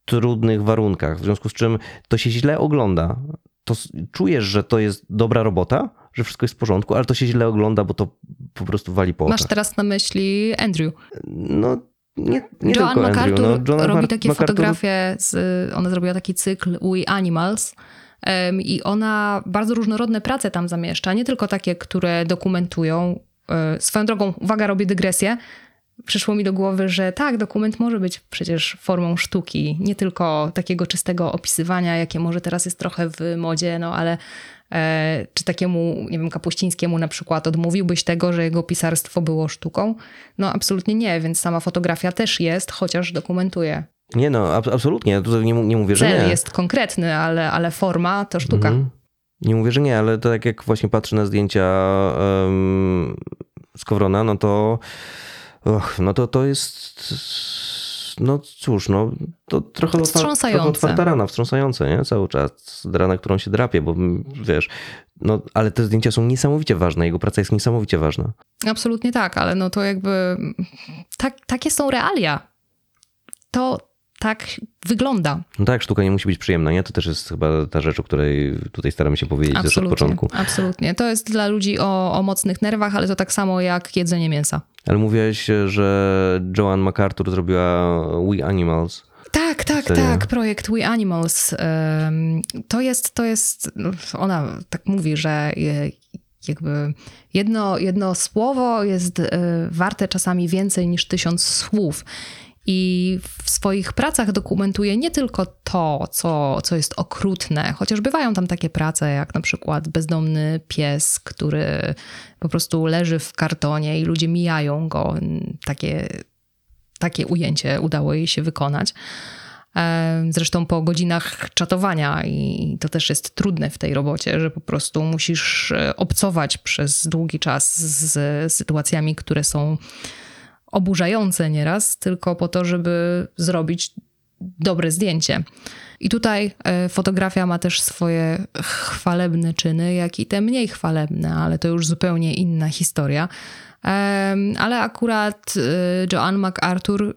trudnych warunkach, w związku z czym to się źle ogląda. To czujesz, że to jest dobra robota, że wszystko jest w porządku, ale to się źle ogląda, bo to po prostu wali po Masz oczach. teraz na myśli Andrew. No nie, nie Joan tylko MacArthur Andrew. No, Joan robi takie fotografie, z, ona zrobiła taki cykl We Animals i ona bardzo różnorodne prace tam zamieszcza, nie tylko takie, które dokumentują. E, Swoją drogą, uwaga, robię dygresję. Przyszło mi do głowy, że tak, dokument może być przecież formą sztuki, nie tylko takiego czystego opisywania, jakie może teraz jest trochę w modzie, no ale e, czy takiemu, nie wiem, Kapuścińskiemu na przykład odmówiłbyś tego, że jego pisarstwo było sztuką? No absolutnie nie, więc sama fotografia też jest, chociaż dokumentuje. Nie no, ab- absolutnie. Ja tutaj nie, nie mówię, że Cel nie. jest konkretny, ale, ale forma to sztuka. Mhm. Nie mówię, że nie, ale to tak jak właśnie patrzę na zdjęcia um, z Kowrona, no to och, no to to jest no cóż, no to trochę, Wstrząsające. trochę otwarta rana, wstrząsające, nie? Cały czas. Rana, którą się drapie, bo wiesz, no ale te zdjęcia są niesamowicie ważne, jego praca jest niesamowicie ważna. Absolutnie tak, ale no to jakby tak, takie są realia. To tak wygląda. No tak, sztuka nie musi być przyjemna, nie? To też jest chyba ta rzecz, o której tutaj staramy się powiedzieć też od Absolutnie. początku. Absolutnie. To jest dla ludzi o, o mocnych nerwach, ale to tak samo jak jedzenie mięsa. Ale mówiłeś, że Joanne MacArthur zrobiła We Animals. Tak, tak, Serio? tak. Projekt We Animals. To jest, to jest, no, ona tak mówi, że jakby jedno, jedno słowo jest e, warte czasami więcej niż tysiąc słów. I w swoich pracach dokumentuje nie tylko to, co, co jest okrutne, chociaż bywają tam takie prace, jak na przykład bezdomny pies, który po prostu leży w kartonie i ludzie mijają go. Takie, takie ujęcie udało jej się wykonać. Zresztą po godzinach czatowania, i to też jest trudne w tej robocie, że po prostu musisz e, obcować przez długi czas z sytuacjami, które są oburzające nieraz, tylko po to, żeby zrobić dobre zdjęcie. I tutaj e, fotografia ma też swoje chwalebne czyny, jak i te mniej chwalebne, ale to już zupełnie inna historia. Ale akurat e, Joanne MacArthur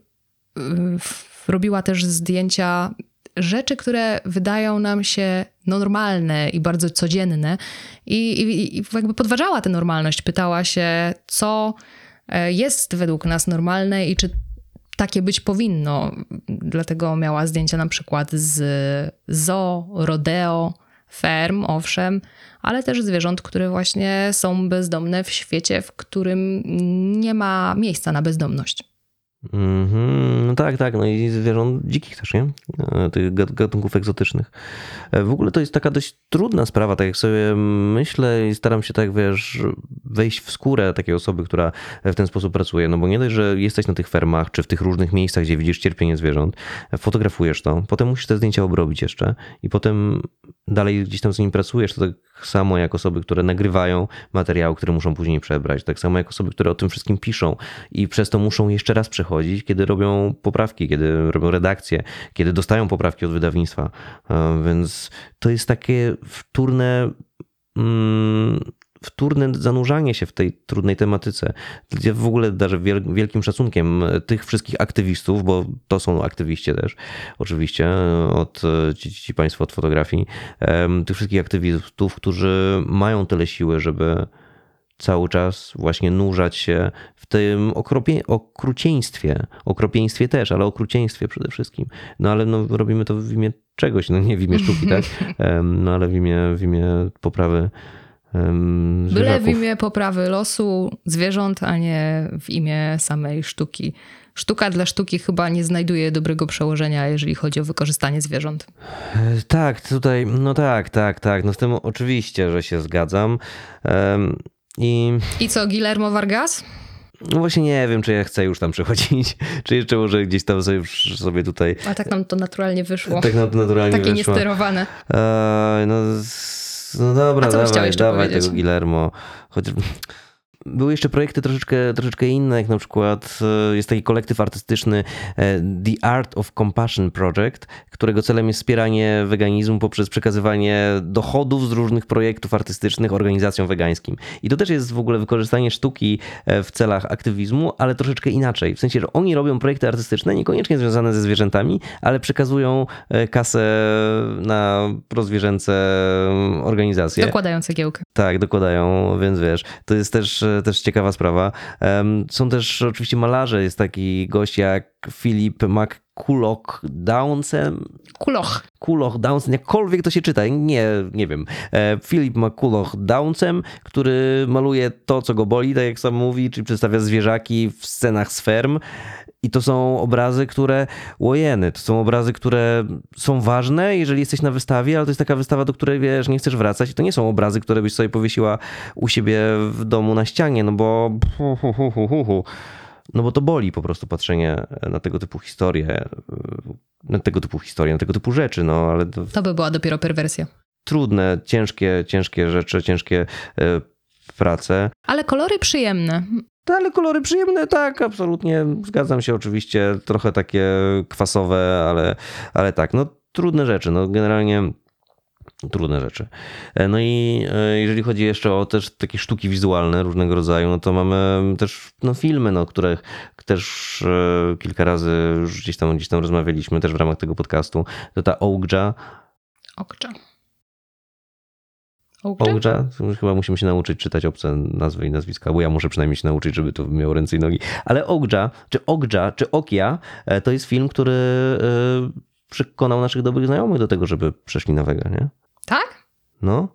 w- robiła też zdjęcia rzeczy, które wydają nam się normalne i bardzo codzienne i, i, i jakby podważała tę normalność. Pytała się, co e, jest według nas normalne i czy takie być powinno. Dlatego miała zdjęcia na przykład z zoo, rodeo, ferm, owszem, ale też zwierząt, które właśnie są bezdomne w świecie, w którym nie ma miejsca na bezdomność. Mhm, no tak, tak. No i zwierząt dzikich też, nie? E, Tych gat- gatunków egzotycznych. E, W ogóle to jest taka dość trudna sprawa, tak jak sobie myślę i staram się tak, wiesz, wejść w skórę takiej osoby, która w ten sposób pracuje. No bo nie dość, że jesteś na tych fermach, czy w tych różnych miejscach, gdzie widzisz cierpienie zwierząt, fotografujesz to, potem musisz te zdjęcia obrobić jeszcze i potem dalej gdzieś tam z nimi pracujesz, to tak samo jak osoby, które nagrywają materiały, które muszą później przebrać, tak samo jak osoby, które o tym wszystkim piszą i przez to muszą jeszcze raz przechodzić, kiedy robią poprawki, kiedy robią redakcję, kiedy dostają poprawki od wydawnictwa. E, Więc to jest takie wtórne mm, wtórne zanurzanie się w tej trudnej tematyce. Ja w ogóle darzę wiel- wielkim szacunkiem tych wszystkich aktywistów, bo to są aktywiści też, oczywiście, od ci, ci państwo od fotografii, tych wszystkich aktywistów, którzy mają tyle siły, żeby cały czas właśnie nurzać się w tym okropie, okrucieństwie. Okropieństwie też, ale okrucieństwie przede wszystkim. No ale no, robimy to w imię czegoś, no nie w imię sztuki, tak? <laughs> No ale w imię, w imię poprawy Byle w imię poprawy losu zwierząt, a nie w imię samej sztuki. Sztuka dla sztuki chyba nie znajduje dobrego przełożenia, jeżeli chodzi o wykorzystanie zwierząt. E, Tak, tutaj, no tak, tak, tak. No z tym oczywiście, że się zgadzam. Em, I I co, Guillermo Vargas? no właśnie nie wiem, czy ja chcę już tam przechodzić, <laughs> czy jeszcze może gdzieś tam sobie, sobie tutaj A tak nam to naturalnie wyszło. tak na- naturalnie Takie wyszło. niesterowane. Eee, no, z- no dobra, dawaj, dawaj powiedzieć? tego Guillermo. Choć... Były jeszcze projekty troszeczkę, troszeczkę inne, jak na przykład e, jest taki kolektyw artystyczny e, The Art of Compassion Project, którego celem jest wspieranie weganizmu poprzez przekazywanie dochodów z różnych projektów artystycznych organizacjom wegańskim. I to też jest w ogóle wykorzystanie sztuki e, w celach aktywizmu, ale troszeczkę inaczej. W sensie, że oni robią projekty artystyczne, niekoniecznie związane ze zwierzętami, ale przekazują kasę na prozwierzęce organizacje. Dokładają cegiełkę. Tak, dokładają, więc wiesz, to jest też, też ciekawa sprawa. Są też oczywiście malarze, jest taki gość jak Philip McCulloch Downsem, Kuloch. Kuloch Downsem, jakkolwiek to się czyta, nie, nie wiem. E, Philip McCulloch Downsem, który maluje to, co go boli, tak jak sam mówi, czyli przedstawia zwierzaki w scenach z ferm. I to są obrazy, które, łojeny, to są obrazy, które są ważne, jeżeli jesteś na wystawie, ale to jest taka wystawa, do której wiesz, nie chcesz wracać. I to nie są obrazy, które byś sobie powiesiła u siebie w domu na ścianie, no bo. No bo to boli po prostu patrzenie na tego typu historie, na tego typu historie, na tego typu rzeczy, no ale to To by była dopiero perwersja. trudne, ciężkie, ciężkie rzeczy, ciężkie e, prace. Ale kolory przyjemne. Ale kolory przyjemne, tak, absolutnie, zgadzam się oczywiście, trochę takie kwasowe, ale, ale tak, no trudne rzeczy, no generalnie trudne rzeczy. E, No i e, jeżeli chodzi jeszcze o też takie sztuki wizualne różnego rodzaju, no to mamy też no, filmy, no, które też e, kilka razy już gdzieś tam, gdzieś tam rozmawialiśmy też w ramach tego podcastu. To ta Ołgdża, Okcza. Ołgdża, chyba musimy się nauczyć czytać obce nazwy i nazwiska, bo ja muszę przynajmniej się nauczyć, żeby to miało ręce i nogi. Ale Ołgdża, czy Ogdża, czy Okia, e, to jest film, który e, przekonał naszych dobrych znajomych do tego, żeby przeszli na wega, nie? Tak? No.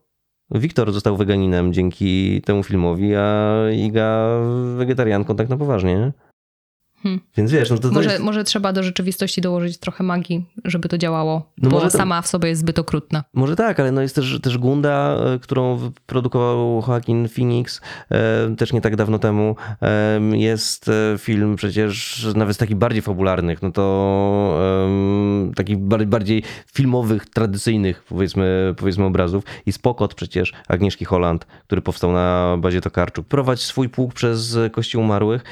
Wiktor został weganinem dzięki temu filmowi, a Iga wegetarianką tak na poważnie, nie? Hmm. Więc wiesz, no to, to Może, jest... może trzeba do rzeczywistości dołożyć trochę magii, żeby to działało, No bo może to- sama w sobie jest zbyt okrutna. Może tak, ale no jest też, też Gunda, e, którą wyprodukował Joaquin Phoenix e, też nie tak dawno temu. Jest e, film przecież nawet z takich bardziej fabularnych, no to takich bar- bardziej filmowych, tradycyjnych powiedzmy, powiedzmy obrazów. I Spokot przecież Agnieszki Holland, który powstał na bazie Tokarczuk. Prowadź swój pług przez Kościół Umarłych,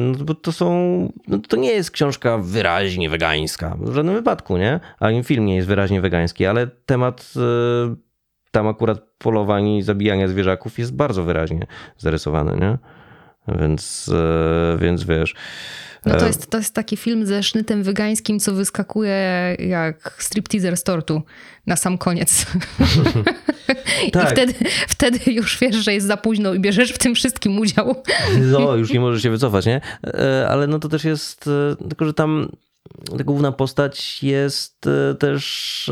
no bo to są, no to nie jest książka wyraźnie wegańska, w żadnym wypadku, nie? Ani film nie jest wyraźnie wegański, ale temat e, tam akurat polowań i zabijania zwierzaków jest bardzo wyraźnie zarysowany, nie? Więc, e, więc wiesz... No to e, jest, to jest taki film ze sznytem wygańskim, co wyskakuje jak stripteaser z tortu na sam koniec. <laughs> <laughs> Tak. I wtedy, wtedy już wiesz, że jest za późno i bierzesz w tym wszystkim udział. <laughs> No, już nie możesz się wycofać, nie? E, Ale no to też jest, e, tylko że tam ta główna postać jest też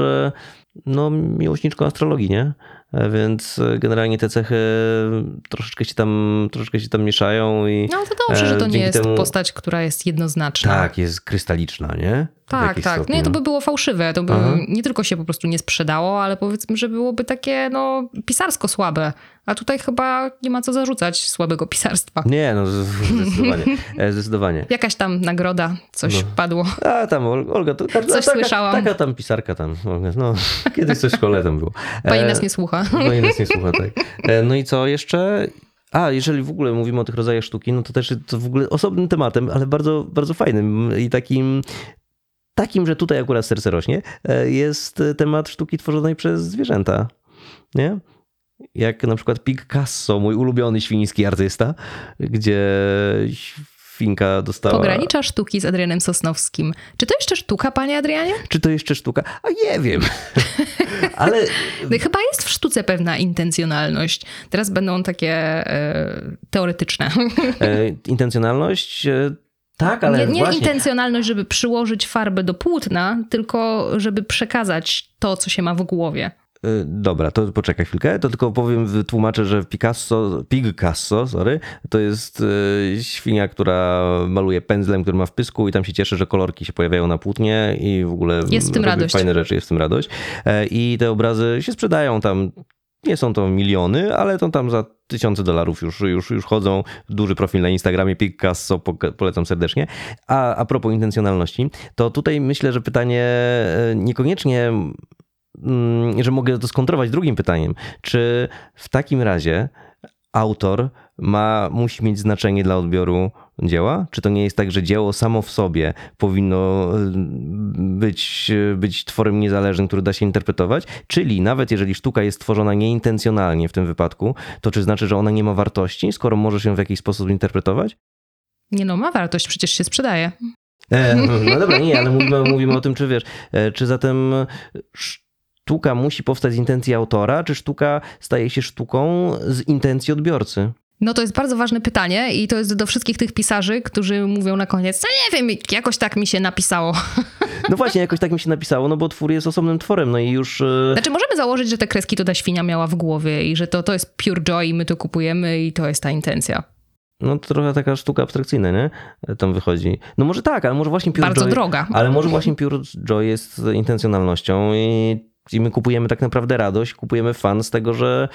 no, miłośniczką astrologii, nie? E, Więc e, generalnie te cechy troszeczkę się tam, troszeczkę się tam mieszają i No to dobrze, że to e, nie jest temu- postać, która jest jednoznaczna. Tak, jest krystaliczna, nie? Tak, tak. stopniu. Nie, to by było fałszywe. To by Aha. nie tylko się po prostu nie sprzedało, ale powiedzmy, że byłoby takie no, pisarsko słabe. A tutaj chyba nie ma co zarzucać słabego pisarstwa. Nie, no zdecydowanie. <laughs> E, Zdecydowanie. Jakaś tam nagroda, coś No. padło. A tam Ol- Olga, to każda, Coś taka, słyszałam. taka tam pisarka tam. Olga, No, <laughs> kiedyś coś w szkole tam było. Pani E, nas nie słucha. Pani nas nie słucha, <laughs> tak. E, No i co jeszcze? A, jeżeli w ogóle mówimy o tych rodzajach sztuki, no to też to w ogóle osobnym tematem, ale bardzo, bardzo fajnym i takim, takim, że tutaj akurat serce rośnie, e, jest temat sztuki tworzonej przez zwierzęta. Nie? Jak na przykład Picasso, mój ulubiony świński artysta, gdzie świnka dostała... Pogranicza sztuki z Adrianem Sosnowskim. Czy to jeszcze sztuka, panie Adrianie? Czy to jeszcze sztuka? A nie wiem. <laughs> Ale No Chyba jest w sztuce pewna intencjonalność. Teraz będą takie e, teoretyczne. e, intencjonalność... Tak, ale nie nie właśnie... intencjonalność, żeby przyłożyć farbę do płótna, tylko żeby przekazać to, co się ma w głowie. Y, Dobra, to poczekaj chwilkę, to tylko powiem, wytłumaczę, że Picasso, Picasso, sorry, to jest y, świnia, która maluje pędzlem, który ma w pysku i tam się cieszy, że kolorki się pojawiają na płótnie i w ogóle Jest w tym radość. fajne rzeczy, jest w tym radość. E, I te obrazy się sprzedają tam, nie są to miliony, ale to tam za tysiące dolarów już, już, już chodzą. Duży profil na Instagramie Picasso, polecam serdecznie. A, a propos intencjonalności, to tutaj myślę, że pytanie e, niekoniecznie mm, że mogę to skontrować drugim pytaniem. Czy w takim razie autor ma, musi mieć znaczenie dla odbioru dzieła? Czy to nie jest tak, że dzieło samo w sobie powinno y, być, być tworem niezależnym, który da się interpretować? Czyli nawet jeżeli sztuka jest tworzona nieintencjonalnie w tym wypadku, to czy znaczy, że ona nie ma wartości, skoro możesz ją w jakiś sposób interpretować? Nie no, ma wartość, przecież się sprzedaje. E, no dobra, nie, ale mówimy, mówimy o tym, czy wiesz, e, czy zatem sztuka musi powstać z intencji autora, czy sztuka staje się sztuką z intencji odbiorcy? No to jest bardzo ważne pytanie i to jest do wszystkich tych pisarzy, którzy mówią na koniec, no nie wiem, jakoś tak mi się napisało. <laughs> No właśnie, jakoś tak mi się napisało, no bo twór jest osobnym tworem, no i już... e, Znaczy możemy założyć, że te kreski to ta świnia miała w głowie i że to, to jest pure joy i my to kupujemy i to jest ta intencja. No to trochę taka sztuka abstrakcyjna, nie? Tam wychodzi. No może tak, ale może właśnie Pure Bardzo Joy... droga. Ale może właśnie Pure Joy jest intencjonalnością i, i my kupujemy tak naprawdę radość, kupujemy fan z tego, że,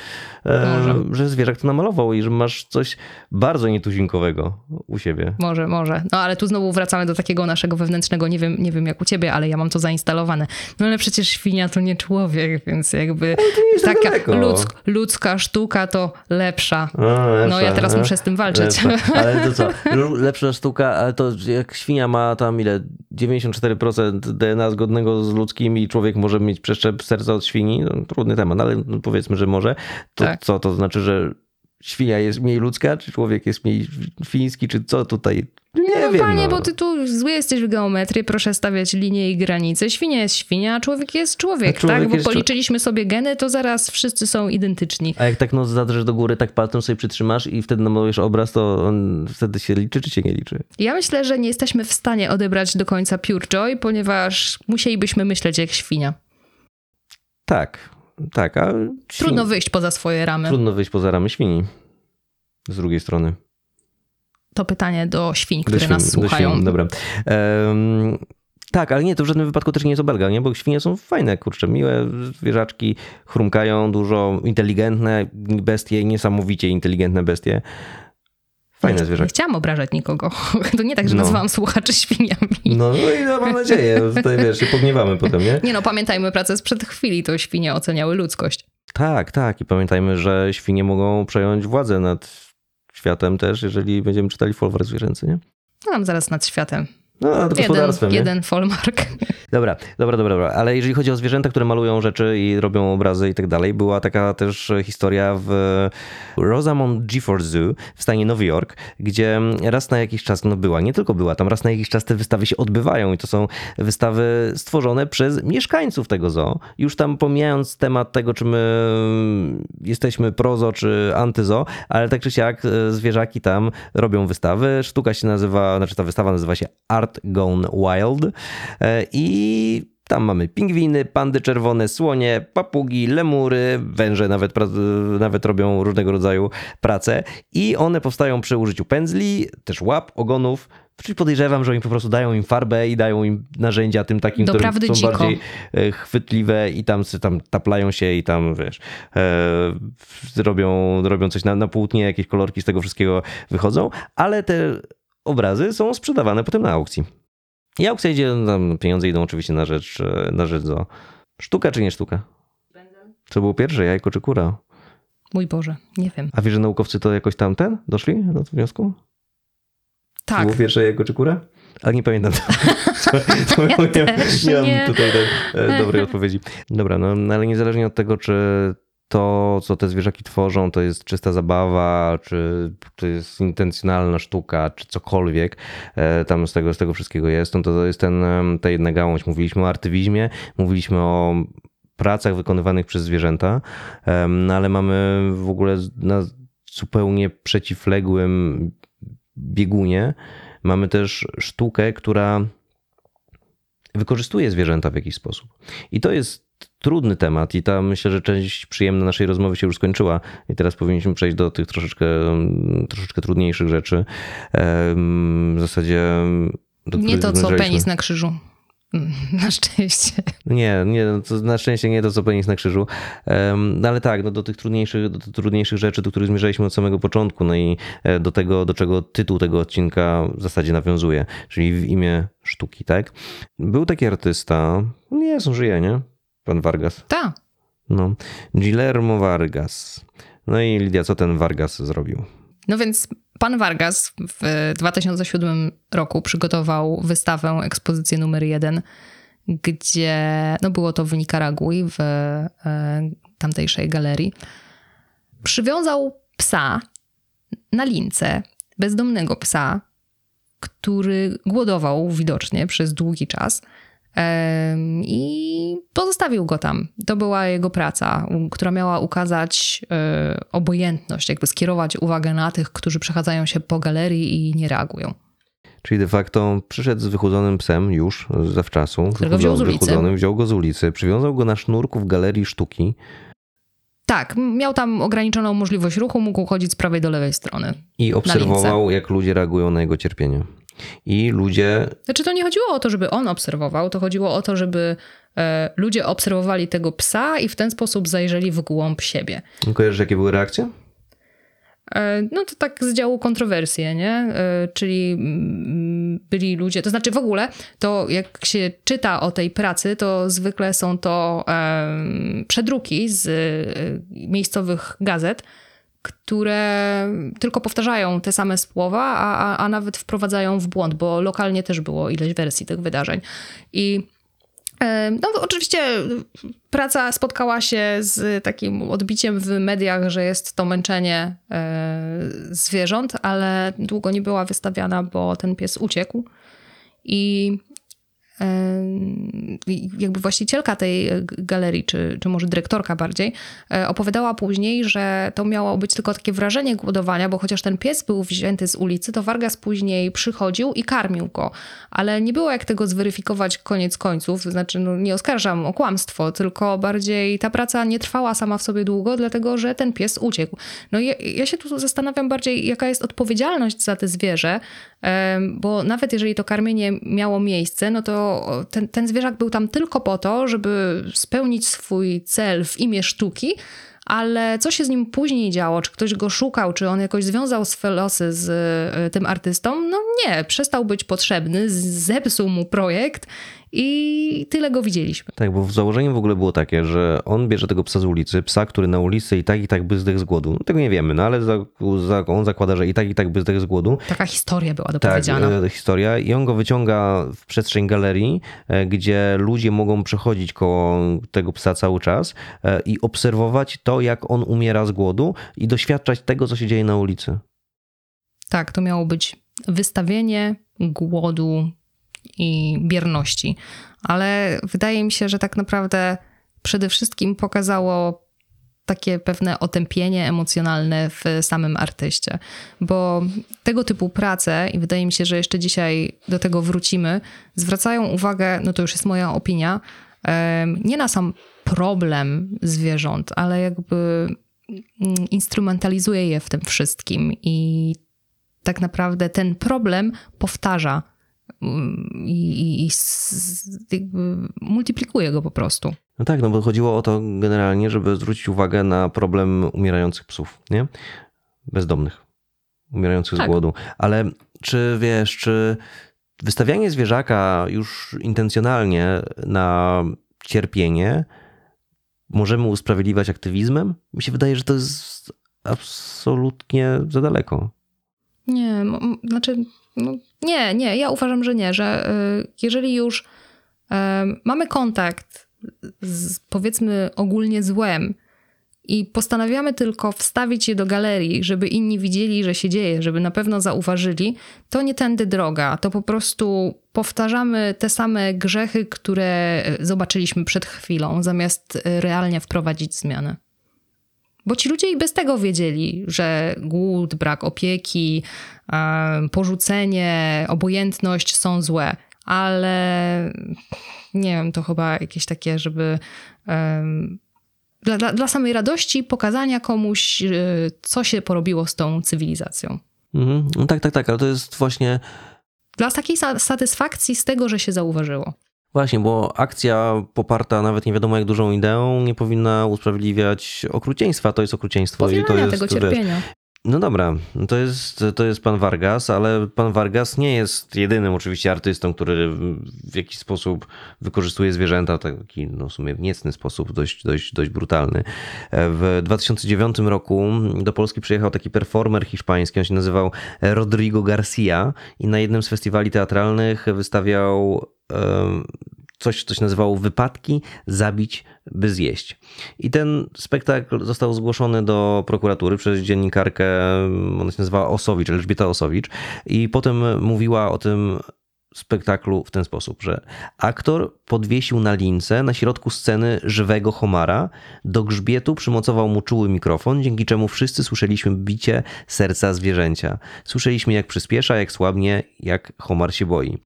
Może. że zwierzak to namalował i że masz coś bardzo nietuzinkowego u siebie. Może, może. No ale tu znowu wracamy do takiego naszego wewnętrznego, nie wiem, nie wiem jak u ciebie, ale ja mam to zainstalowane. No ale przecież świnia to nie człowiek, więc jakby tak taka ludzk, ludzka sztuka to lepsza. A, lepsza, No ja teraz a? muszę z tym walczyć. Lepsza. Ale to co? Lepsza sztuka, ale to jak świnia ma tam ile? 94% DNA zgodnego z ludzkim i człowiek może mieć przeszczep serca od świni? No, trudny temat, ale no, powiedzmy, że może. To Tak. co to znaczy, że świnia jest mniej ludzka, czy człowiek jest mniej świński, czy co tutaj? Nie No wiem. panie, no. bo ty tu zły jesteś w geometrii, proszę stawiać linie i granice. Świnia jest świnia, a człowiek jest człowiek, A człowiek tak? Bo jest czł- policzyliśmy sobie geny, to zaraz wszyscy są identyczni. A jak tak no zadrzesz do góry, tak palcem sobie przytrzymasz i wtedy namalujesz obraz, to on wtedy się liczy, czy się nie liczy? Ja myślę, że nie jesteśmy w stanie odebrać do końca Pure Joy, ponieważ musielibyśmy myśleć jak świnia. Tak, tak, a świn- Trudno wyjść poza swoje ramy. trudno wyjść poza ramy świni. Z drugiej strony. To pytanie do świń, Do które świn- nas do słuchają. Świn, dobra. Em, tak, ale nie, to w żadnym wypadku też nie jest obelga, nie? Bo świnie są fajne, kurczę, miłe zwierzaczki, chrumkają dużo, inteligentne bestie, niesamowicie inteligentne bestie. Fajne nie, zwierzaki. nie chciałam obrażać nikogo. <laughs> To nie tak, że No. nazwałam słuchaczy świniami. No, no i no, mam nadzieję, tutaj wiesz, się pogniewamy potem, nie? Nie no, pamiętajmy pracę sprzed chwili, to świnie oceniały ludzkość. Tak, tak. I pamiętajmy, że świnie mogą przejąć władzę nad światem też, jeżeli będziemy czytali folwark zwierzęcy, nie? No tam zaraz nad światem. No, Jeden, gospodarstwem, nie? jeden folmark. <laughs> Dobra, dobra, dobra, dobra. Ale jeżeli chodzi o zwierzęta, które malują rzeczy i robią obrazy i tak dalej, była taka też historia w Rosamond Gifford Zoo w stanie Nowy Jork, gdzie raz na jakiś czas, no była, nie tylko była, tam raz na jakiś czas te wystawy się odbywają i to są wystawy stworzone przez mieszkańców tego zoo. Już tam pomijając temat tego, czy my jesteśmy prozo czy antyzo, ale tak czy siak e, zwierzaki tam robią wystawy. Sztuka się nazywa, znaczy ta wystawa nazywa się Art Gone Wild. E, i tam mamy pingwiny, pandy czerwone, słonie, papugi, lemury, węże nawet, nawet robią różnego rodzaju prace. I one powstają przy użyciu pędzli, też łap, ogonów, czyli podejrzewam, że oni po prostu dają im farbę i dają im narzędzia tym takim, które Doprawdy są dziko. bardziej e, chwytliwe i tam, tam taplają się i tam, wiesz, e, robią, robią coś na, na płótnie, jakieś kolorki z tego wszystkiego wychodzą, ale te obrazy są sprzedawane potem na aukcji. I aukcja idzie, tam pieniądze idą oczywiście na rzecz, na rzecz zo. Sztuka czy nie sztuka? Co było pierwsze, jajko czy kura? Mój Boże, nie wiem. A wiesz, że naukowcy to jakoś tam ten doszli do tego wniosku? Czy Tak. było pierwsze jajko czy kura? Ale nie pamiętam. <laughs> To, to, Ja nie, też nie mam nie. tutaj e, dobrej odpowiedzi. Dobra, no no ale niezależnie od tego, czy to, co te zwierzaki tworzą, to jest czysta zabawa, czy to jest intencjonalna sztuka, czy cokolwiek e, tam z tego, z tego wszystkiego jest, no to to jest ten, ta jedna gałąź. Mówiliśmy o artywizmie, mówiliśmy o pracach wykonywanych przez zwierzęta, no ale mamy w ogóle na zupełnie przeciwległym biegunie mamy też sztukę, która wykorzystuje zwierzęta w jakiś sposób. I to jest trudny temat i ta myślę, że część przyjemna naszej rozmowy się już skończyła i teraz powinniśmy przejść do tych troszeczkę, troszeczkę trudniejszych rzeczy. W zasadzie Nie to, co penis na krzyżu. <laughs> Na szczęście. Nie, nie, no na szczęście nie to, co penis na krzyżu. No ale tak, no do tych trudniejszych, do tych trudniejszych rzeczy, do których zmierzaliśmy od samego początku, no i e, do tego, do czego tytuł tego odcinka w zasadzie nawiązuje, czyli w imię sztuki, tak? Był taki artysta, nie, on żyje, nie? Pan Vargas. Tak. No, Guillermo Vargas. No i Lidia, co ten Vargas zrobił? No więc pan Vargas w 2007 roku przygotował wystawę, ekspozycję numer jeden, gdzie no było to w Nikaragui, w e, tamtejszej galerii. Przywiązał psa na lince, bezdomnego psa, który głodował widocznie przez długi czas. I pozostawił go tam. To była jego praca, która miała ukazać e, obojętność, jakby skierować uwagę na tych, którzy przechadzają się po galerii i nie reagują. Czyli de facto przyszedł z wychudzonym psem już zawczasu. Którego wziął z ulicy. Wychudzonym, wziął go z ulicy, przywiązał go na sznurku w galerii sztuki. Tak, miał tam ograniczoną możliwość ruchu, mógł chodzić z prawej do lewej strony. I obserwował, jak ludzie reagują na jego cierpienie. I ludzie, Znaczy, to nie chodziło o to, żeby on obserwował, to chodziło o to, żeby e, ludzie obserwowali tego psa i w ten sposób zajrzeli w głąb siebie. kojarzysz jakie były reakcje? E, No to tak z działu kontrowersje, nie? E, Czyli mm, byli ludzie, to znaczy w ogóle to jak się czyta o tej pracy, to zwykle są to przedruki z e, miejscowych gazet, które tylko powtarzają te same słowa, a, a, a nawet wprowadzają w błąd, bo lokalnie też było ileś wersji tych wydarzeń. I E, No, oczywiście praca spotkała się z takim odbiciem w mediach, że jest to męczenie e, zwierząt, ale długo nie była wystawiana, bo ten pies uciekł. I jakby właścicielka tej galerii, czy, czy może dyrektorka bardziej, e, opowiadała później, że to miało być tylko takie wrażenie głodowania, bo chociaż ten pies był wzięty z ulicy, to Vargas później przychodził i karmił go. Ale nie było jak tego zweryfikować koniec końców. To znaczy, no, nie oskarżam o kłamstwo, tylko bardziej ta praca nie trwała sama w sobie długo, dlatego że ten pies uciekł. No ja, ja się tu zastanawiam bardziej, jaka jest odpowiedzialność za te zwierzę, bo nawet jeżeli to karmienie miało miejsce, no to ten, ten zwierzak był tam tylko po to, żeby spełnić swój cel w imię sztuki, ale co się z nim później działo? Czy ktoś go szukał? Czy on jakoś związał swe losy z e, tym artystą? No nie, przestał być potrzebny, zepsuł mu projekt i tyle go widzieliśmy. Tak, bo w założeniu w ogóle było takie, że on bierze tego psa z ulicy, psa, który na ulicy i tak i tak by zdechł z głodu. No, tego nie wiemy, no ale za, za, on zakłada, że i tak i tak by zdechł z głodu. Taka historia była Tak, dopowiedziana. e, historia. I on go wyciąga w przestrzeń galerii, e, gdzie ludzie mogą przechodzić koło tego psa cały czas e, i obserwować to, jak on umiera z głodu i doświadczać tego, co się dzieje na ulicy. Tak, to miało być wystawienie głodu i bierności. Ale wydaje mi się, że tak naprawdę przede wszystkim pokazało takie pewne otępienie emocjonalne w samym artyście, bo tego typu prace, i wydaje mi się, że jeszcze dzisiaj do tego wrócimy, zwracają uwagę, no to już jest moja opinia, nie na sam problem zwierząt, ale jakby mm, instrumentalizuje je w tym wszystkim i tak naprawdę ten problem powtarza i, i, multiplikuje go po prostu. No tak, no bo chodziło o to generalnie, żeby zwrócić uwagę na problem umierających psów, nie? Bezdomnych, umierających Tak. z głodu. Ale czy wiesz, czy wystawianie zwierzaka już intencjonalnie na cierpienie możemy usprawiedliwiać aktywizmem? Mi się wydaje, że to jest absolutnie za daleko. Nie, znaczy, no, nie, nie, ja uważam, że nie, że y, jeżeli już y, mamy kontakt z powiedzmy ogólnie złem i postanawiamy tylko wstawić je do galerii, żeby inni widzieli, że się dzieje, żeby na pewno zauważyli, to nie tędy droga. To po prostu powtarzamy te same grzechy, które zobaczyliśmy przed chwilą, zamiast y, realnie wprowadzić zmianę. Bo ci ludzie i bez tego wiedzieli, że głód, brak opieki, porzucenie, obojętność są złe, ale nie wiem, to chyba jakieś takie, żeby dla, dla, samej radości pokazania komuś, y, co się porobiło z tą cywilizacją. Mhm. No tak, tak, tak, ale to jest właśnie Dla takiej sa- satysfakcji z tego, że się zauważyło. Właśnie, bo akcja poparta nawet nie wiadomo jak dużą ideą nie powinna usprawiedliwiać okrucieństwa. To jest okrucieństwo i to Powielania jest. tego cierpienia. No dobra, to jest, to jest pan Vargas, ale pan Vargas nie jest jedynym oczywiście artystą, który w jakiś sposób wykorzystuje zwierzęta taki no w sumie w niecny sposób, dość, dość, dość brutalny. W 2009 roku do Polski przyjechał taki performer hiszpański, on się nazywał Rodrigo Garcia i na jednym z festiwali teatralnych wystawiał em, coś, co się nazywało Wypadki zabić, by zjeść. I ten spektakl został zgłoszony do prokuratury przez dziennikarkę, ona się nazywała Osowicz, Elżbieta Osowicz i potem mówiła o tym spektaklu w ten sposób, że aktor podwiesił na lince na środku sceny żywego homara, do grzbietu przymocował mu czuły mikrofon, dzięki czemu wszyscy słyszeliśmy bicie serca zwierzęcia. Słyszeliśmy jak przyspiesza, jak słabnie, jak homar się boi.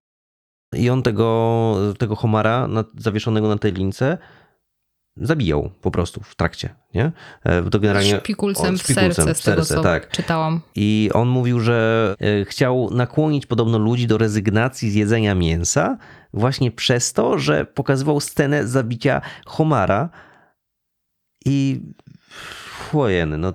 I on tego, tego homara zawieszonego na tej lince zabijał po prostu w trakcie, nie? E, To generalnie Szpikulcem o, w serce, z tego serce, co tak. czytałam. I on mówił, że e, chciał nakłonić podobno ludzi do rezygnacji z jedzenia mięsa właśnie przez to, że pokazywał scenę zabicia homara i chłojeny, no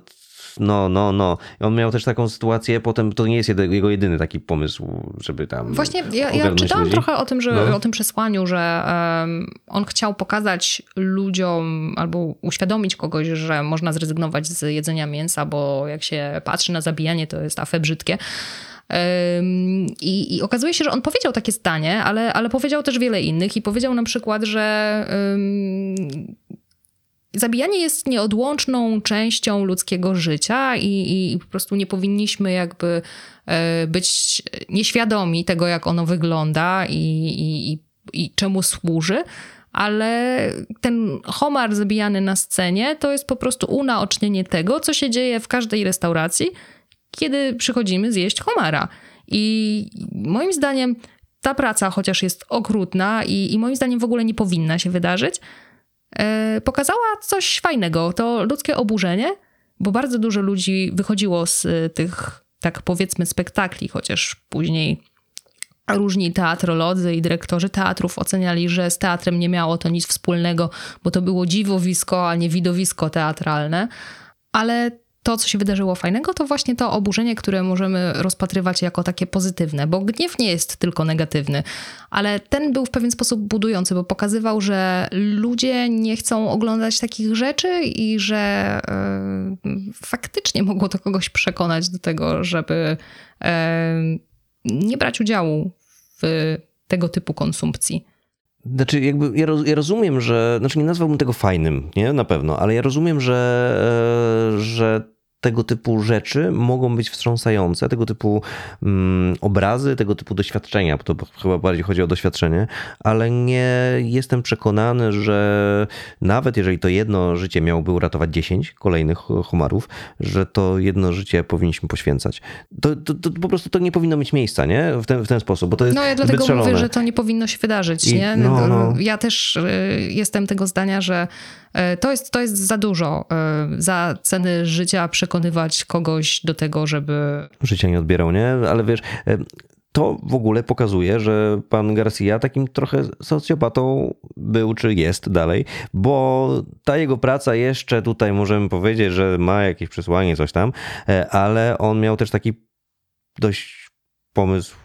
no, no, no. I On miał też taką sytuację, potem to nie jest jego jedyny taki pomysł, żeby tam Właśnie ja, ja czytałam ludzi. trochę o tym, że, No. o tym przesłaniu, że em, on chciał pokazać ludziom albo uświadomić kogoś, że można zrezygnować z jedzenia mięsa, bo jak się patrzy na zabijanie, to jest afe brzydkie. I, I okazuje się, że on powiedział takie zdanie, ale, ale powiedział też wiele innych i powiedział na przykład, że em, zabijanie jest nieodłączną częścią ludzkiego życia i, i, po prostu nie powinniśmy jakby e, być nieświadomi tego, jak ono wygląda i, i, i, czemu służy. Ale ten homar zabijany na scenie to jest po prostu unaocznienie tego, co się dzieje w każdej restauracji, kiedy przychodzimy zjeść homara. I moim zdaniem ta praca, chociaż jest okrutna i, i moim zdaniem w ogóle nie powinna się wydarzyć, pokazała coś fajnego. To ludzkie oburzenie, bo bardzo dużo ludzi wychodziło z e, tych, tak powiedzmy, spektakli, chociaż później różni teatrolodzy i dyrektorzy teatrów oceniali, że z teatrem nie miało to nic wspólnego, bo to było dziwowisko, a nie widowisko teatralne. Ale to, co się wydarzyło fajnego, to właśnie to oburzenie, które możemy rozpatrywać jako takie pozytywne, bo gniew nie jest tylko negatywny, ale ten był w pewien sposób budujący, bo pokazywał, że ludzie nie chcą oglądać takich rzeczy i że e, faktycznie mogło to kogoś przekonać do tego, żeby e, nie brać udziału w tego typu konsumpcji. Znaczy, jakby ja, roz, ja rozumiem, że. Znaczy, nie nazwałbym tego fajnym, nie? Na pewno, ale ja rozumiem, że, e, że tego typu rzeczy mogą być wstrząsające, tego typu mm, obrazy, tego typu doświadczenia, bo to chyba bardziej chodzi o doświadczenie, ale nie jestem przekonany, że nawet jeżeli to jedno życie miałoby uratować 10 kolejnych homarów, że to jedno życie powinniśmy poświęcać. To, to, to po prostu to nie powinno mieć miejsca, nie? W ten, w ten sposób, bo to jest No ja dlatego szalone. mówię, że to nie powinno się wydarzyć, I- nie? no, no. Ja też y, jestem tego zdania, że y, to jest, to jest za dużo. y, Za ceny życia przekonywać kogoś do tego, żeby życia nie odbierał, nie? Ale wiesz, e, to w ogóle pokazuje, że pan Garcia takim trochę socjopatą był, czy jest dalej, bo ta jego praca jeszcze tutaj możemy powiedzieć, że ma jakieś przesłanie, coś tam, e, ale on miał też taki dość pomysł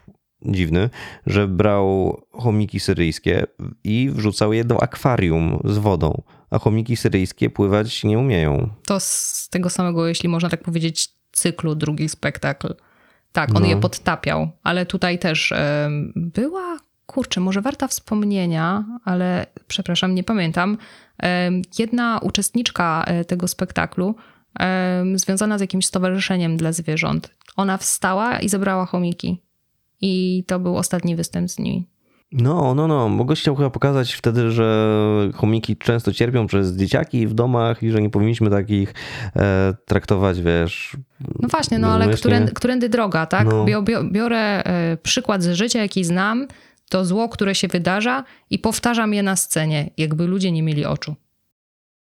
dziwny, że brał chomiki syryjskie i wrzucał je do akwarium z wodą, a chomiki syryjskie pływać nie umieją. to z tego samego, jeśli można tak powiedzieć, cyklu drugi spektakl. Tak, on No. je podtapiał, ale tutaj też em, była, kurczę, może warta wspomnienia, ale przepraszam, nie pamiętam. Em, Jedna uczestniczka e, tego spektaklu, em, związana z jakimś stowarzyszeniem dla zwierząt, ona wstała i zebrała chomiki. I to był ostatni występ z nimi. No, no, no, bo gość chciał chyba pokazać wtedy, że chomiki często cierpią przez dzieciaki w domach i że nie powinniśmy takich e, traktować, wiesz... No właśnie, no ale rozumiesz, którędy, którędy droga, tak? No. Bio, bio, biorę e, przykład z życia, jaki znam, to zło, które się wydarza i powtarzam je na scenie, jakby ludzie nie mieli oczu.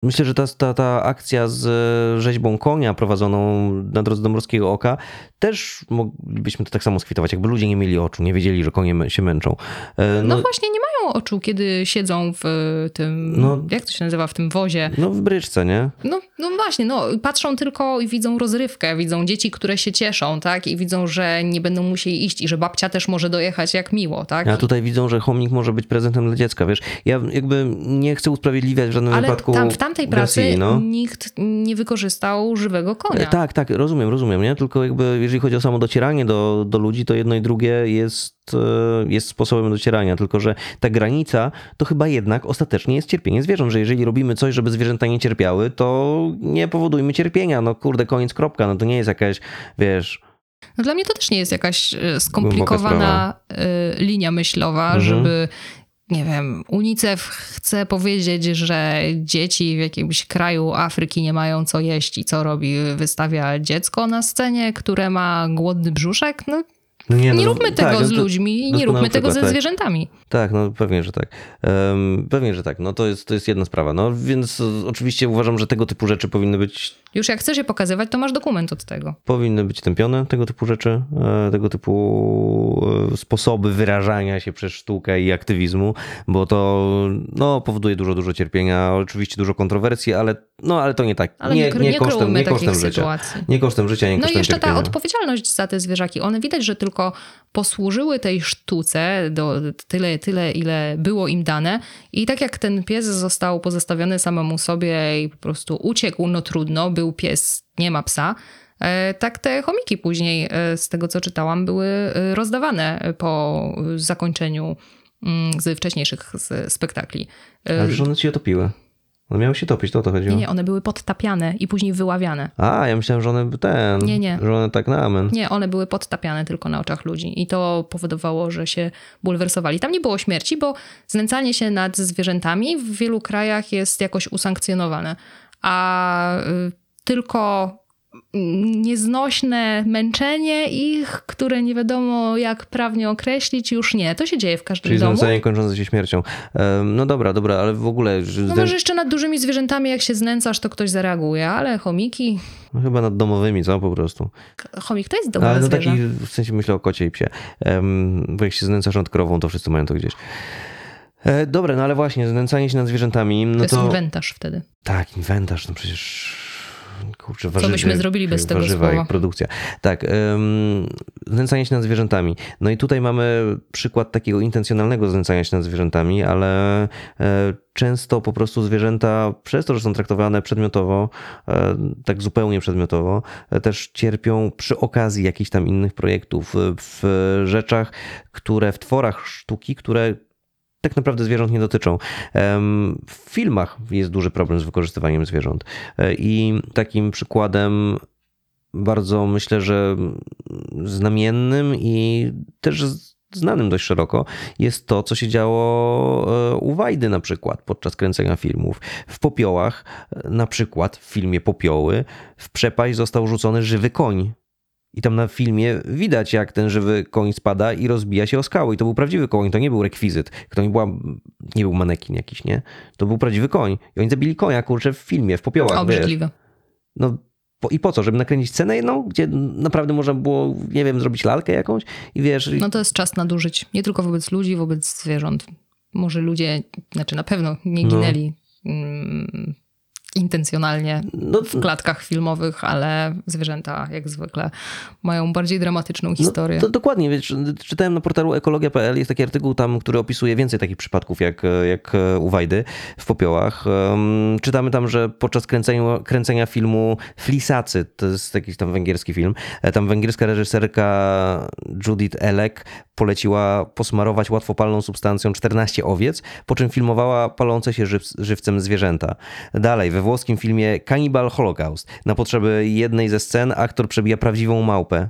Myślę, że ta, ta, ta akcja z e, rzeźbą konia prowadzoną na drodze do Morskiego Oka też moglibyśmy to tak samo skwitować, jakby ludzie nie mieli oczu, nie wiedzieli, że konie się męczą. E, No, właśnie, nie mają oczu, kiedy siedzą w e, tym, No. jak to się nazywa, w tym wozie. no w bryczce, nie? No, no właśnie, no, patrzą tylko i widzą rozrywkę, widzą dzieci, które się cieszą, tak? I widzą, że nie będą musieli iść i że babcia też może dojechać jak miło, tak? A tutaj widzą, że chomik może być prezentem dla dziecka, wiesz. Ja jakby nie chcę usprawiedliwiać w żadnym Ale wypadku tam, w tamtej pracy no. nikt nie wykorzystał żywego konia. E, Tak, tak, rozumiem, rozumiem, nie? Tylko jakby jeżeli chodzi o samo docieranie do, do ludzi, to jedno i drugie jest, e, jest sposobem docierania, tylko że ta granica to chyba jednak ostatecznie jest cierpienie zwierząt, że jeżeli robimy coś, żeby zwierzęta nie cierpiały, to nie powodujmy cierpienia, no kurde, koniec, kropka, no to nie jest jakaś, wiesz... No dla mnie to też nie jest jakaś e, skomplikowana linia myślowa, Mhm. żeby, nie wiem, UNICEF chce powiedzieć, że dzieci w jakimś kraju Afryki nie mają co jeść i co robi? Wystawia dziecko na scenie, które ma głodny brzuszek? No, No nie no, róbmy tego tak, z ludźmi i nie róbmy tego ze tak. zwierzętami. Tak, no pewnie, że tak. Em, pewnie, że tak. No to jest, to jest jedna sprawa. No więc e, oczywiście uważam, że tego typu rzeczy powinny być Już jak chcesz je pokazywać, to masz dokument od tego. powinny być tępione, tego typu rzeczy, e, tego typu e, sposoby wyrażania się przez sztukę i aktywizmu, bo to no, powoduje dużo, dużo cierpienia, oczywiście dużo kontrowersji, ale, no, ale to nie tak. Ale nie, nie, nie, nie kosztem, nie kosztem życia. sytuacji. Nie kosztem życia, nie No i kosztem jeszcze ta cierpienia. odpowiedzialność za te zwierzaki. One widać, że tylko posłużyły tej sztuce do tyle, tyle, ile było im dane. I tak jak ten pies został pozostawiony samemu sobie i po prostu uciekł, no trudno, był pies, nie ma psa. e, Tak te chomiki później, e, z tego co czytałam, były e, rozdawane po zakończeniu mm, z wcześniejszych spektakli. Ale że one się topiły. One miały się topić, to o to chodziło. Nie, nie, one były podtapiane i później wyławiane. A, ja myślałem, że one ten, Nie, nie. że one tak na amen. Nie, one były podtapiane tylko na oczach ludzi i to powodowało, że się bulwersowali. Tam nie było śmierci, bo znęcanie się nad zwierzętami w wielu krajach jest jakoś usankcjonowane, a y, tylko nieznośne męczenie ich, które nie wiadomo jak prawnie określić, już nie. To się dzieje w każdym Czyli domu. znęcanie kończące się śmiercią. No dobra, dobra, ale w ogóle... No może jeszcze nad dużymi zwierzętami, jak się znęcasz, to ktoś zareaguje, ale chomiki, no chyba nad domowymi, co po prostu. chomik to jest domowe Ale no taki, w sensie myślę o kocie i psie. Bo jak się znęcasz nad krową, to wszyscy mają to gdzieś. E, dobra, no ale właśnie, znęcanie się nad zwierzętami, To no jest to... inwentarz wtedy. Tak, inwentarz, no przecież... kurczę, warzywa, byśmy zrobili bez tego warzywa słowa? produkcja. Tak, um, znęcanie się nad zwierzętami. No i tutaj mamy przykład takiego intencjonalnego znęcania się nad zwierzętami, ale e, często po prostu zwierzęta przez to, że są traktowane przedmiotowo, e, tak zupełnie przedmiotowo, e, też cierpią przy okazji jakichś tam innych projektów, w rzeczach, które w tworach sztuki, które tak naprawdę zwierząt nie dotyczą. W filmach jest duży problem z wykorzystywaniem zwierząt. E, I takim przykładem bardzo myślę, że znamiennym i też znanym dość szeroko jest to, co się działo e, u Wajdy na przykład podczas kręcenia filmów. W Popiołach, e, na przykład w filmie Popioły, w przepaść został rzucony żywy koń. I tam na filmie widać, jak ten żywy koń spada i rozbija się o skały. I to był prawdziwy koń, to nie był rekwizyt. To nie, była, nie był manekin jakiś, nie? To był prawdziwy koń. I oni zabili konia, kurczę, w filmie, w popiołach, wiesz. Obrzydliwe. No po, i po co? Żeby nakręcić scenę jedną, gdzie naprawdę można było, nie wiem, zrobić lalkę jakąś i wiesz... No to jest czas nadużyć. Nie tylko wobec ludzi, wobec zwierząt. Może ludzie, znaczy na pewno nie No. ginęli mm, intencjonalnie no, w klatkach filmowych, ale zwierzęta jak zwykle mają bardziej dramatyczną historię. No, to dokładnie, wiesz, czytałem na portalu ekologia.pl, jest taki artykuł tam, który opisuje więcej takich przypadków jak, jak u Wajdy w Popiołach. Um, czytamy tam, że podczas kręcenia, kręcenia filmu Flisacy, to jest jakiś tam węgierski film, e, tam węgierska reżyserka Judith Elek poleciła posmarować łatwopalną substancją 14 owiec, po czym filmowała palące się żyw, żywcem zwierzęta. Dalej, we włoskim filmie Cannibal Holocaust na potrzeby jednej ze scen aktor przebija prawdziwą małpę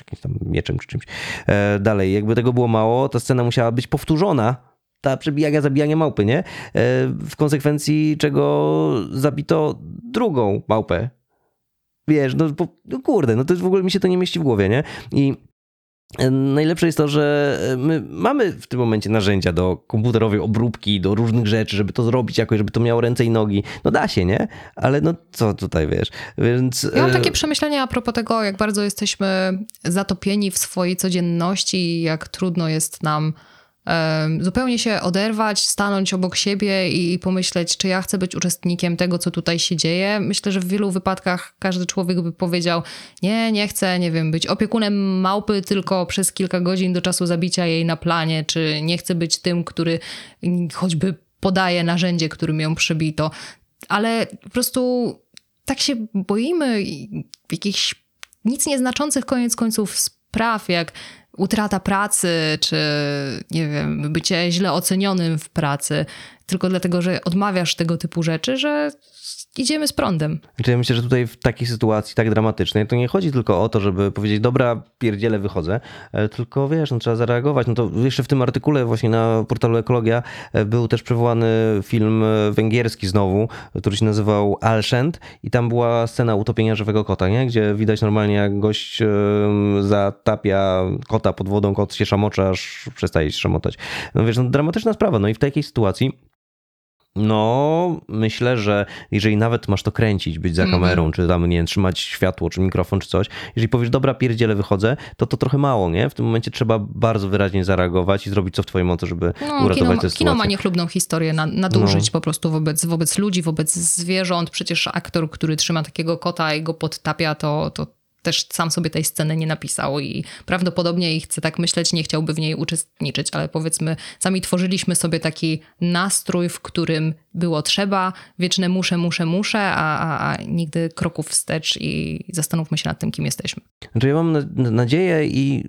jakimś tam mieczem czy czymś. E, dalej, jakby tego było mało, ta scena musiała być powtórzona. Ta przebijania, zabijania małpy, nie? E, w konsekwencji czego zabito drugą małpę. Wiesz, no, po, no kurde, no to w ogóle mi się to nie mieści w głowie, nie? I Najlepsze jest to, że my mamy w tym momencie narzędzia do komputerowej obróbki, do różnych rzeczy, żeby to zrobić jakoś, żeby to miało ręce i nogi. No da się, nie? Ale no co tutaj wiesz? Więc. Ja mam e, takie przemyślenia a propos tego, jak bardzo jesteśmy zatopieni w swojej codzienności i jak trudno jest nam zupełnie się oderwać, stanąć obok siebie i pomyśleć, czy ja chcę być uczestnikiem tego, co tutaj się dzieje. Myślę, że w wielu wypadkach każdy człowiek by powiedział, nie, nie chcę, nie wiem, być opiekunem małpy tylko przez kilka godzin do czasu zabicia jej na planie, czy nie chcę być tym, który choćby podaje narzędzie, którym ją przebito. Ale po prostu tak się boimy jakichś nic nieznaczących koniec końców spraw, jak utrata pracy, czy nie wiem, bycie źle ocenionym w pracy, tylko dlatego, że odmawiasz tego typu rzeczy, że idziemy z prądem. Znaczy ja myślę, że tutaj w takiej sytuacji tak dramatycznej to nie chodzi tylko o to, żeby powiedzieć, dobra, pierdziele, wychodzę, e, tylko wiesz, no, trzeba zareagować. No to jeszcze w tym artykule właśnie na portalu Ekologia e, był też przywołany film e, węgierski znowu, który się nazywał Alszent i tam była scena utopienia żywego kota, nie? gdzie widać normalnie jak gość zatapia kota pod wodą, kot się szamocze, aż przestaje się szamotać. No wiesz, no, dramatyczna sprawa. No i w takiej sytuacji no, myślę, że jeżeli nawet masz to kręcić, być za Mhm. kamerą, czy tam, nie wiem, trzymać światło, czy mikrofon, czy coś, jeżeli powiesz, dobra, pierdziele, wychodzę, to to trochę mało, nie? W tym momencie trzeba bardzo wyraźnie zareagować i zrobić co w twojej mocy, żeby No, uratować kino, tę kino sytuację. ma niechlubną historię na, nadużyć No. po prostu wobec, wobec ludzi, wobec zwierząt. Przecież aktor, który trzyma takiego kota i go podtapia, to, to też sam sobie tej sceny nie napisał i prawdopodobnie i chcę tak myśleć, nie chciałby w niej uczestniczyć, ale powiedzmy, sami tworzyliśmy sobie taki nastrój, w którym było trzeba, wieczne muszę, muszę, muszę, a, a, a nigdy kroków wstecz i zastanówmy się nad tym, kim jesteśmy. Znaczy ja mam na- nadzieję i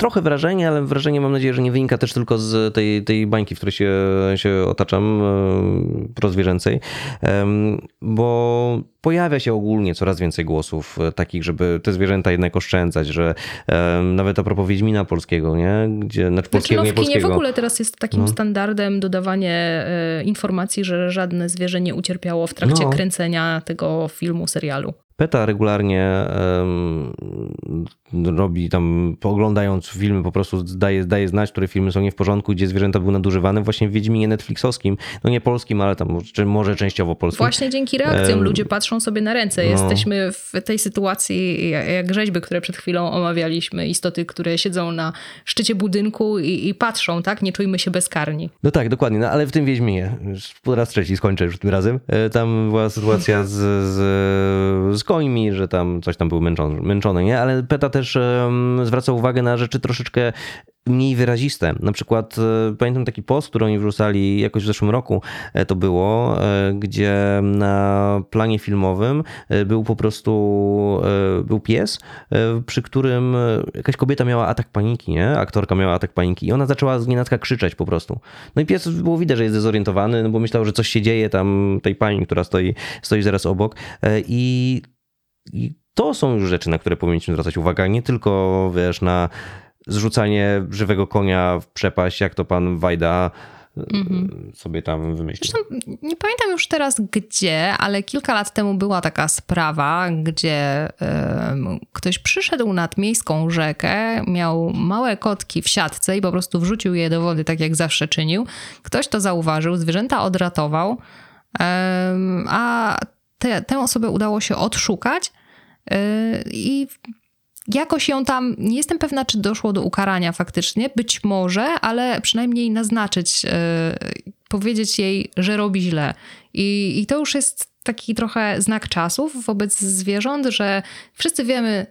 trochę wrażenie, ale wrażenie mam nadzieję, że nie wynika też tylko z tej, tej bańki, w której się, się otaczam, e, prozwierzęcej, bo pojawia się ogólnie coraz więcej głosów e, takich, żeby te zwierzęta jednak oszczędzać, że nawet a propos Wiedźmina polskiego, nie? Gdzie, znaczy Znaczy, polskiego, no, nie polskiego. w ogóle teraz jest takim No. standardem dodawanie e, informacji, że żadne zwierzę nie ucierpiało w trakcie No. kręcenia tego filmu, serialu. Peta regularnie em, robi tam, oglądając filmy, po prostu daje, daje znać, które filmy są nie w porządku, gdzie zwierzęta były nadużywane. Właśnie w Wiedźminie Netflixowskim, no nie polskim, ale tam czy może częściowo polskim. Właśnie dzięki reakcjom Em, ludzie patrzą sobie na ręce. no. Jesteśmy w tej sytuacji jak- rzeźby, które przed chwilą omawialiśmy. Istoty, które siedzą na szczycie budynku i, i patrzą, tak? Nie czujmy się bezkarni. No tak, dokładnie, no ale w tym Wiedźminie, po raz trzeci skończę już tym razem, e, tam była sytuacja z, z, z końmi, że tam coś tam były męczone, męczone nie? Ale Peta też em, zwraca uwagę na rzeczy troszeczkę mniej wyraziste. Na przykład e, pamiętam taki post, który oni wrzucali jakoś w zeszłym roku, e, to było, e, gdzie na planie filmowym był po prostu był pies, przy którym jakaś kobieta miała atak paniki, nie? Aktorka miała atak paniki i ona zaczęła z nienacka krzyczeć po prostu. No i pies było widać, że jest dezorientowany, no bo myślał, że coś się dzieje tam tej pani, która stoi, stoi zaraz obok i, i to są już rzeczy, na które powinniśmy zwracać uwagę, nie tylko, wiesz, na zrzucanie żywego konia w przepaść, jak to pan Wajda e, sobie tam wymyślił. Zresztą nie pamiętam już teraz gdzie, ale kilka lat temu była taka sprawa, gdzie ktoś przyszedł nad miejską rzekę, miał małe kotki w siatce i po prostu wrzucił je do wody, tak jak zawsze czynił. Ktoś to zauważył, zwierzęta odratował, a te, tę osobę udało się odszukać y, i jakoś ją tam, nie jestem pewna, czy doszło do ukarania faktycznie, być może, ale przynajmniej naznaczyć, e, powiedzieć jej, że robi źle. I, I to już jest taki trochę znak czasów wobec zwierząt, że wszyscy wiemy,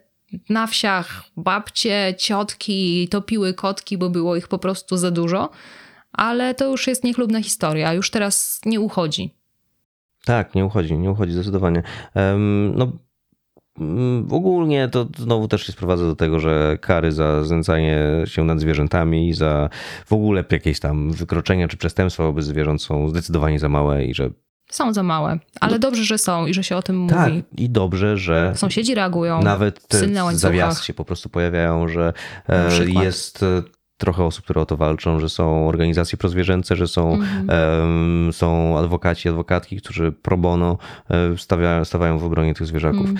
na wsiach babcie, ciotki topiły kotki, bo było ich po prostu za dużo, ale to już jest niechlubna historia, już teraz nie uchodzi. Tak, nie uchodzi, nie uchodzi zdecydowanie. No, ogólnie to znowu też się sprowadza do tego, że kary za znęcanie się nad zwierzętami, za w ogóle jakieś tam wykroczenia czy przestępstwa wobec zwierząt są zdecydowanie za małe i że Są za małe, ale dobrze, że są i że się o tym tak, mówi. i dobrze, że Sąsiedzi reagują. nawet te zawiasy się po prostu pojawiają, że Na e, jest e, trochę osób, które o to walczą, że są organizacje prozwierzęce, że są, Mhm. em, są adwokaci, adwokatki, którzy pro bono e, stawia, stawają w obronie tych zwierzaków. Mhm.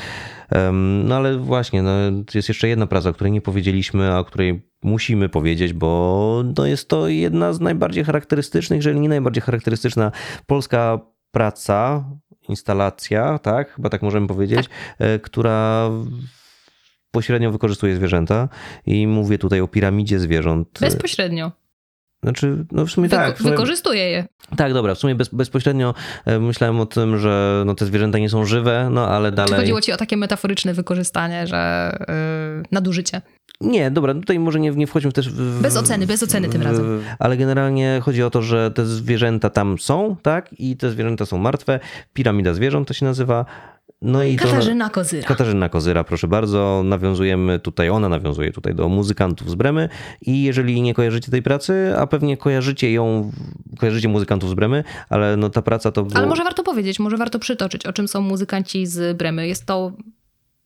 Em, No ale właśnie, no, jest jeszcze jedna praca, o której nie powiedzieliśmy, a o której musimy powiedzieć, bo no, jest to jedna z najbardziej charakterystycznych, jeżeli nie najbardziej charakterystyczna polska praca, instalacja, tak? Chyba tak możemy powiedzieć, e, która pośrednio wykorzystuje zwierzęta i mówię tutaj o piramidzie zwierząt. Bezpośrednio. Znaczy, no w sumie Wyko- tak. w sumie- Wykorzystuje je. tak, dobra, w sumie bez, bezpośrednio e, myślałem o tym, że no, te zwierzęta nie są żywe, no ale Czy dalej... chodziło ci o takie metaforyczne wykorzystanie, że yy, nadużycie? Nie, dobra, tutaj może nie, nie wchodźmy też w... Bez oceny, bez oceny tym w- razem. Ale generalnie chodzi o to, że te zwierzęta tam są, tak? I te zwierzęta są martwe. Piramida zwierząt to się nazywa. No i to... Katarzyna Kozyra. Katarzyna Kozyra, proszę bardzo. Nawiązujemy tutaj, ona nawiązuje tutaj do muzykantów z Bremy i jeżeli nie kojarzycie tej pracy, a pewnie kojarzycie ją, kojarzycie muzykantów z Bremy, ale no ta praca to było... Ale może warto powiedzieć, może warto przytoczyć, o czym są muzykanci z Bremy. Jest to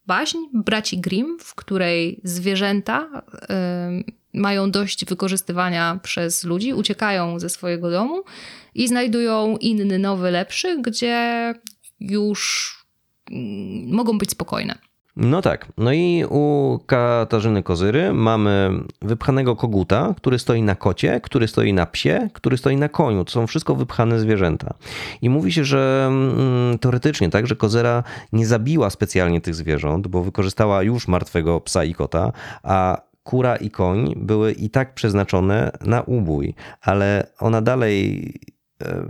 baśń braci Grimm, w której zwierzęta mają dość wykorzystywania przez ludzi, uciekają ze swojego domu i znajdują inny, nowy, lepszy, gdzie już mogą być spokojne. No tak. No i u Katarzyny Kozyry mamy wypchanego koguta, który stoi na kocie, który stoi na psie, który stoi na koniu. To są wszystko wypchane zwierzęta. I mówi się, że mm, teoretycznie tak, że Kozyra nie zabiła specjalnie tych zwierząt, bo wykorzystała już martwego psa i kota, a kura i koń były i tak przeznaczone na ubój, ale ona dalej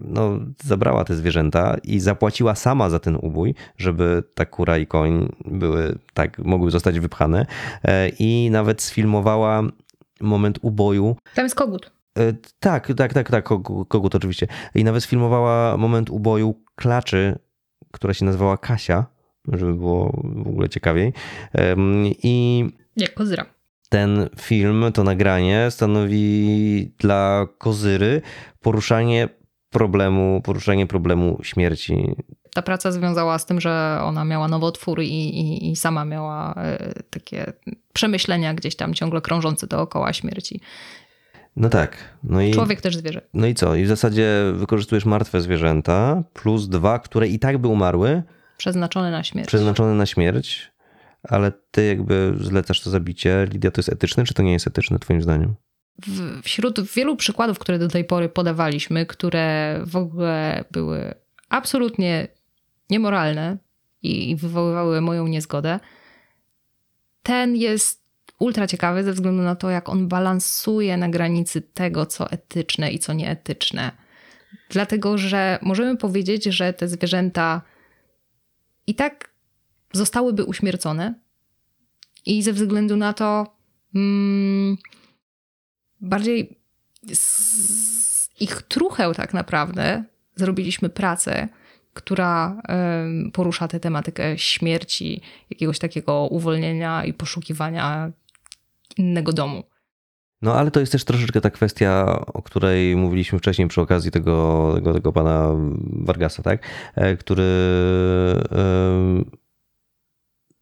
no, zabrała te zwierzęta i zapłaciła sama za ten ubój, żeby ta kura i koń były tak, mogły zostać wypchane E, i nawet sfilmowała moment uboju. Tam jest kogut. E, Tak, tak, tak, tak, kogu- kogut oczywiście. I nawet sfilmowała moment uboju klaczy, która się nazywała Kasia, żeby było w ogóle ciekawiej. I Jak Kozyra. ten film, to nagranie stanowi dla Kozyry poruszanie problemu, poruszanie problemu śmierci. Ta praca związała z tym, że ona miała nowotwór i, i, i sama miała e, takie przemyślenia gdzieś tam ciągle krążące dookoła śmierci. No tak. No i, Człowiek też zwierzę. no i co? I w zasadzie wykorzystujesz martwe zwierzęta plus dwa, które i tak by umarły, Przeznaczone na śmierć. przeznaczone na śmierć, ale ty jakby zlecasz to zabicie. Lidia, to jest etyczne, czy to nie jest etyczne twoim zdaniem? Wśród wielu przykładów, które do tej pory podawaliśmy, które w ogóle były absolutnie niemoralne i wywoływały moją niezgodę, ten jest ultra ciekawy ze względu na to, jak on balansuje na granicy tego, co etyczne i co nieetyczne. Dlatego, że możemy powiedzieć, że te zwierzęta i tak zostałyby uśmiercone, i ze względu na to. Mm, bardziej z ich trucheł tak naprawdę zrobiliśmy pracę, która porusza tę tematykę śmierci, jakiegoś takiego uwolnienia i poszukiwania innego domu. No ale to jest też troszeczkę ta kwestia, o której mówiliśmy wcześniej przy okazji tego, tego, tego pana Vargasa, tak? E, Który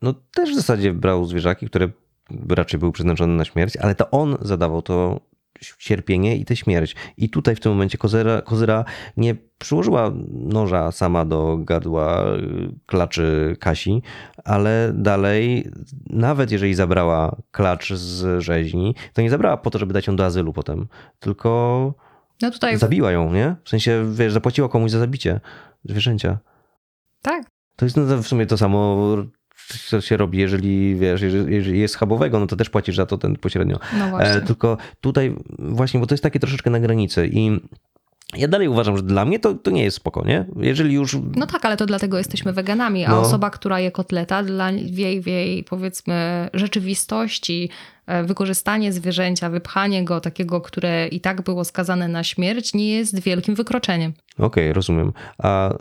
no też w zasadzie brał zwierzaki, które raczej były przeznaczone na śmierć, ale to on zadawał to cierpienie i tę śmierć. I tutaj w tym momencie Kozyra, Kozyra nie przyłożyła noża sama do gardła y, klaczy Kasi, ale dalej, nawet jeżeli zabrała klacz z rzeźni, to nie zabrała po to, żeby dać ją do azylu potem, tylko No tutaj, zabiła ją, nie? W sensie, wiesz, zapłaciła komuś za zabicie zwierzęcia. tak, To jest no, w sumie to samo, co się robi, jeżeli, wiesz, jeżeli, jest schabowego, no to też płacisz za to ten pośrednio. no właśnie. E, tylko tutaj właśnie, bo to jest takie troszeczkę na granicy i ja dalej uważam, że dla mnie to, to nie jest spoko, nie? Jeżeli już... No tak, ale to dlatego jesteśmy weganami, a No. osoba, która je kotleta, dla jej, w jej powiedzmy rzeczywistości, e, wykorzystanie zwierzęcia, wypchanie go takiego, które i tak było skazane na śmierć, nie jest wielkim wykroczeniem. Okej, rozumiem. A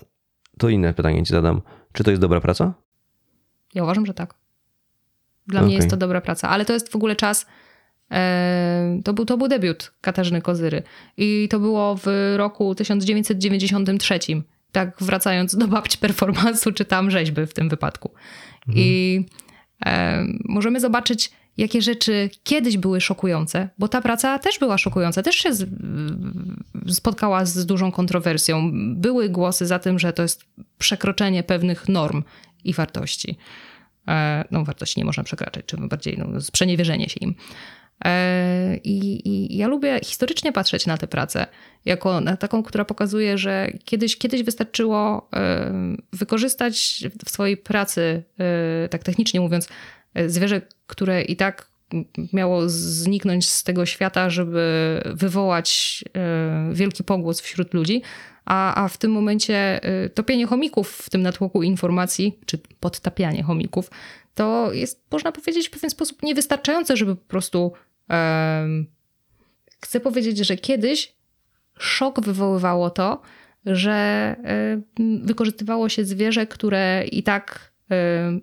to inne pytanie ci zadam. Czy to jest dobra praca? Ja uważam, że tak. Dla mnie Okej. jest to dobra praca, ale to jest w ogóle czas. E, to, był, to był debiut Katarzyny Kozyry. I to było w roku 1993. Tak, wracając do babci performance'u, czy tam rzeźby w tym wypadku. I e, możemy zobaczyć, jakie rzeczy kiedyś były szokujące, bo ta praca też była szokująca, też się z, spotkała z dużą kontrowersją. Były głosy za tym, że to jest przekroczenie pewnych norm i wartości. E, No, wartości nie można przekraczać, czy bardziej no, sprzeniewierzenie się im. E, I, I ja lubię historycznie patrzeć na tę pracę, jako na taką, która pokazuje, że kiedyś, kiedyś wystarczyło e, wykorzystać w swojej pracy, tak technicznie mówiąc, zwierzę, które i tak miało zniknąć z tego świata, żeby wywołać wielki pogłos wśród ludzi, a, a w tym momencie e, topienie chomików w tym natłoku informacji, czy podtapianie chomików, to jest, można powiedzieć, w pewien sposób niewystarczające, żeby po prostu. em, chcę powiedzieć, że kiedyś szok wywoływało to, że wykorzystywało się zwierzę, które i tak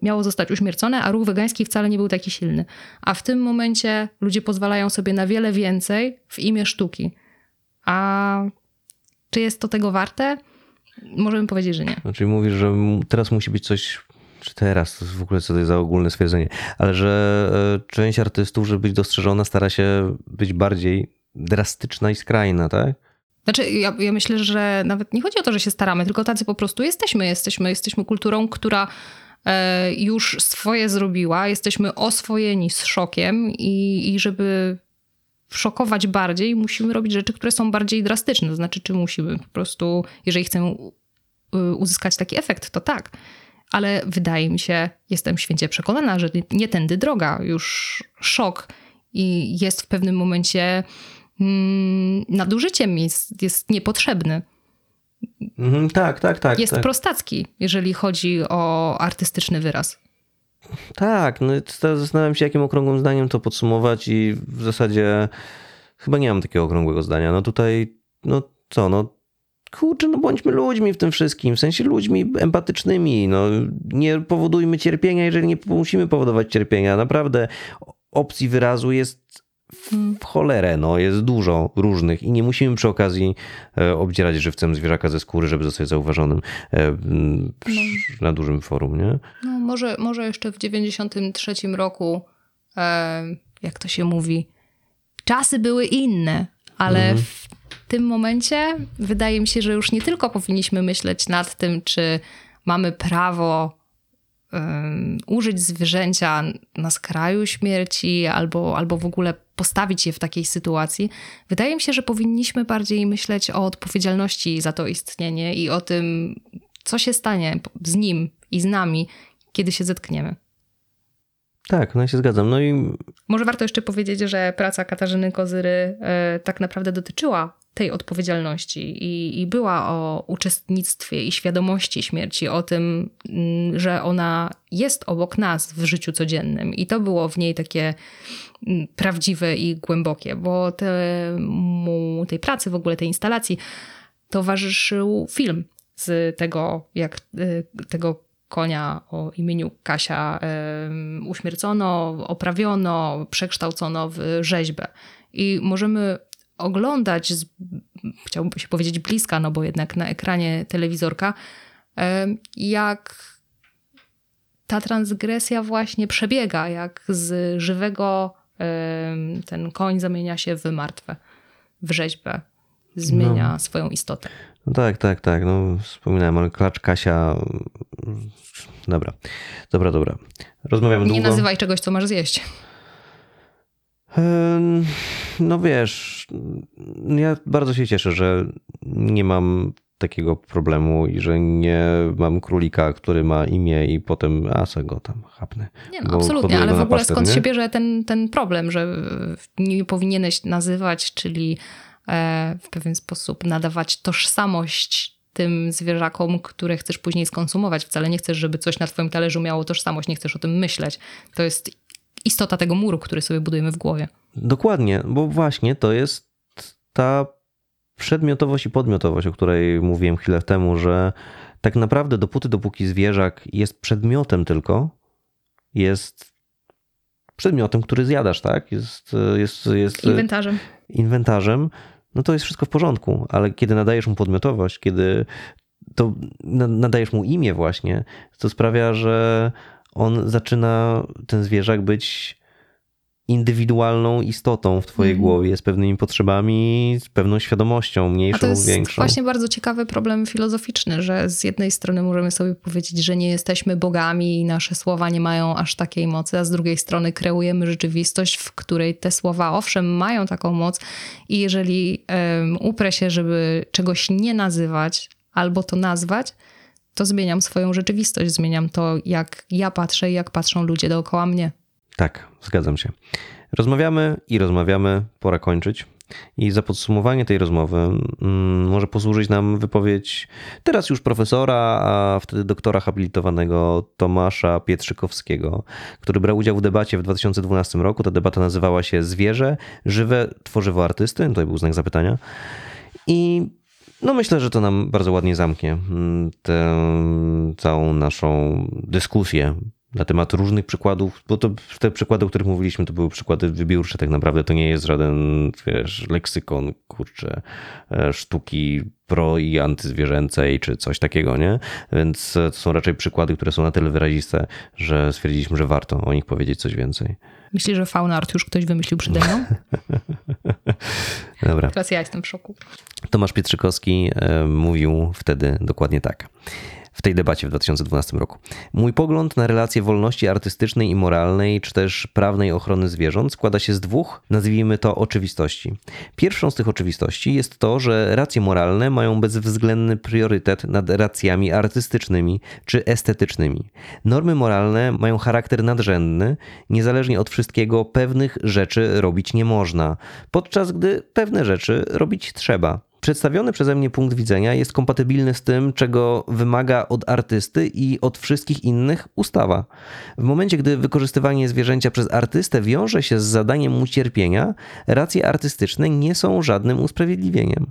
miało zostać uśmiercone, a ruch wegański wcale nie był taki silny. A w tym momencie ludzie pozwalają sobie na wiele więcej w imię sztuki. A czy jest to tego warte? Możemy powiedzieć, że nie. Znaczy mówisz, że teraz musi być coś, czy teraz, to w ogóle co to jest za ogólne stwierdzenie, ale że e, część artystów, żeby być dostrzeżona, stara się być bardziej drastyczna i skrajna, tak? Znaczy, ja, ja myślę, że nawet nie chodzi o to, że się staramy, tylko tacy po prostu jesteśmy. Jesteśmy, jesteśmy kulturą, która e, już swoje zrobiła. Jesteśmy oswojeni z szokiem i, i żeby szokować bardziej, musimy robić rzeczy, które są bardziej drastyczne. To znaczy, czy musimy po prostu, jeżeli chcemy uzyskać taki efekt, to tak. Ale wydaje mi się, jestem święcie przekonana, że nie- tędy droga. Już szok i jest w pewnym momencie mm, nadużyciem, jest, jest niepotrzebny. Mhm, tak, tak, tak. Jest tak. prostacki, jeżeli chodzi o artystyczny wyraz. Tak, no zastanawiam się, jakim okrągłym zdaniem to podsumować i w zasadzie chyba nie mam takiego okrągłego zdania. No tutaj, no co, no kurczę, no bądźmy ludźmi w tym wszystkim, w sensie ludźmi empatycznymi, no nie powodujmy cierpienia, jeżeli nie musimy powodować cierpienia. Naprawdę opcji wyrazu jest w cholerę, no jest dużo różnych i nie musimy przy okazji e, obdzierać żywcem zwierzaka ze skóry, żeby zostać zauważonym e, przy- na dużym forum, nie? No, może, może jeszcze w 93 roku, e, jak to się mówi, czasy były inne, ale w tym momencie wydaje mi się, że już nie tylko powinniśmy myśleć nad tym, czy mamy prawo um, użyć zwierzęcia na skraju śmierci albo, albo w ogóle postawić je w takiej sytuacji, wydaje mi się, że powinniśmy bardziej myśleć o odpowiedzialności za to istnienie i o tym, co się stanie z nim i z nami, kiedy się zetkniemy. Tak, no ja się zgadzam. No i Może warto jeszcze powiedzieć, że praca Katarzyny Kozyry e, tak naprawdę dotyczyła tej odpowiedzialności i, i była o uczestnictwie i świadomości śmierci, o tym, mm, że ona jest obok nas w życiu codziennym. I to było w niej takie mm, prawdziwe i głębokie, bo temu, tej pracy, w ogóle tej instalacji towarzyszył film z tego, jak y, tego konia o imieniu Kasia uśmiercono, oprawiono, przekształcono w rzeźbę. I możemy oglądać, z, chciałbym się powiedzieć bliska, no bo jednak na ekranie telewizorka, jak ta transgresja właśnie przebiega, jak z żywego ten koń zamienia się w martwe, w rzeźbę, zmienia no. swoją istotę. No tak, tak, tak. No, wspominałem, ale klacz Kasia. Dobra, dobra, dobra. Rozmawiamy Nie długo. nazywaj czegoś, co masz zjeść. No wiesz, ja bardzo się cieszę, że nie mam takiego problemu i że nie mam królika, który ma imię i potem a se go tam chapnę. Nie no, absolutnie, ale w ogóle pasztet, skąd nie? się bierze ten, ten problem, że nie powinieneś nazywać, czyli w pewien sposób nadawać tożsamość tym zwierzakom, które chcesz później skonsumować. Wcale nie chcesz, żeby coś na twoim talerzu miało tożsamość, nie chcesz o tym myśleć. To jest istota tego muru, który sobie budujemy w głowie. Dokładnie, bo właśnie to jest ta przedmiotowość i podmiotowość, o której mówiłem chwilę temu, że tak naprawdę dopóty, dopóki zwierzak jest przedmiotem tylko, jest przedmiotem, który zjadasz, tak? Jest, jest, jest inwentarzem. Inwentarzem, no to jest wszystko w porządku, ale kiedy nadajesz mu podmiotowość, kiedy to nadajesz mu imię właśnie, to sprawia, że on zaczyna, ten zwierzak być indywidualną istotą w twojej mm. głowie, z pewnymi potrzebami, z pewną świadomością, mniejszą, A to jest większą. właśnie bardzo ciekawy problem filozoficzny, że z jednej strony możemy sobie powiedzieć, że nie jesteśmy bogami i nasze słowa nie mają aż takiej mocy, a z drugiej strony kreujemy rzeczywistość, w której te słowa owszem mają taką moc i jeżeli um, uprę się, żeby czegoś nie nazywać albo to nazwać, to zmieniam swoją rzeczywistość, zmieniam to, jak ja patrzę i jak patrzą ludzie dookoła mnie. Tak, zgadzam się. Rozmawiamy i rozmawiamy, pora kończyć. I za podsumowanie tej rozmowy mm, może posłużyć nam wypowiedź teraz już profesora, a wtedy doktora habilitowanego Tomasza Pietrzykowskiego, który brał udział w debacie w 2012 roku. Ta debata nazywała się Zwierzę, żywe tworzywo artysty. To był znak zapytania. I no myślę, że to nam bardzo ładnie zamknie mm, tę całą naszą dyskusję na temat różnych przykładów, bo to te przykłady, o których mówiliśmy, to były przykłady wybiórcze tak naprawdę, to nie jest żaden, wiesz, leksykon, kurczę, e, sztuki pro i antyzwierzęcej, czy coś takiego, nie? Więc to są raczej przykłady, które są na tyle wyraziste, że stwierdziliśmy, że warto o nich powiedzieć coś więcej. Myślisz, że fauna art już ktoś wymyślił przede mną? <laughs> Dobra. Teraz ja jestem w szoku. Tomasz Pietrzykowski e, mówił wtedy dokładnie tak w tej debacie w 2012 roku. Mój pogląd na relacje wolności artystycznej i moralnej, czy też prawnej ochrony zwierząt składa się z dwóch, nazwijmy to, oczywistości. Pierwszą z tych oczywistości jest to, że racje moralne mają bezwzględny priorytet nad racjami artystycznymi czy estetycznymi. Normy moralne mają charakter nadrzędny, niezależnie od wszystkiego pewnych rzeczy robić nie można, podczas gdy pewne rzeczy robić trzeba. Przedstawiony przeze mnie punkt widzenia jest kompatybilny z tym, czego wymaga od artysty i od wszystkich innych ustawa. W momencie, gdy wykorzystywanie zwierzęcia przez artystę wiąże się z zadaniem mu cierpienia, racje artystyczne nie są żadnym usprawiedliwieniem.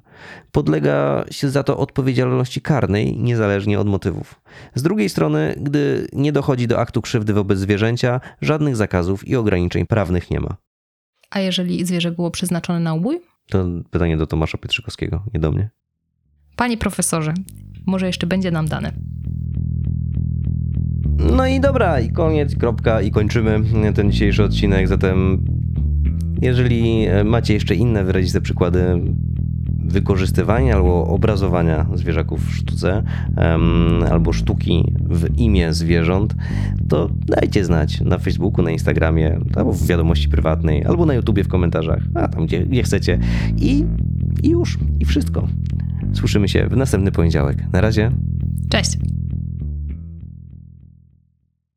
Podlega się za to odpowiedzialności karnej, niezależnie od motywów. Z drugiej strony, gdy nie dochodzi do aktu krzywdy wobec zwierzęcia, żadnych zakazów i ograniczeń prawnych nie ma. A jeżeli zwierzę było przeznaczone na ubój? To pytanie do Tomasza Pietrzykowskiego, nie do mnie. Panie profesorze, może jeszcze będzie nam dane. No i dobra, i koniec, kropka, i kończymy ten dzisiejszy odcinek. Zatem, jeżeli macie jeszcze inne wyraziste przykłady wykorzystywania albo obrazowania zwierzaków w sztuce, albo sztuki w imię zwierząt, to dajcie znać na Facebooku, na Instagramie, albo w wiadomości prywatnej, albo na YouTubie w komentarzach, a tam gdzie, gdzie chcecie. I, I już, i wszystko. Słyszymy się w następny poniedziałek. Na razie. Cześć!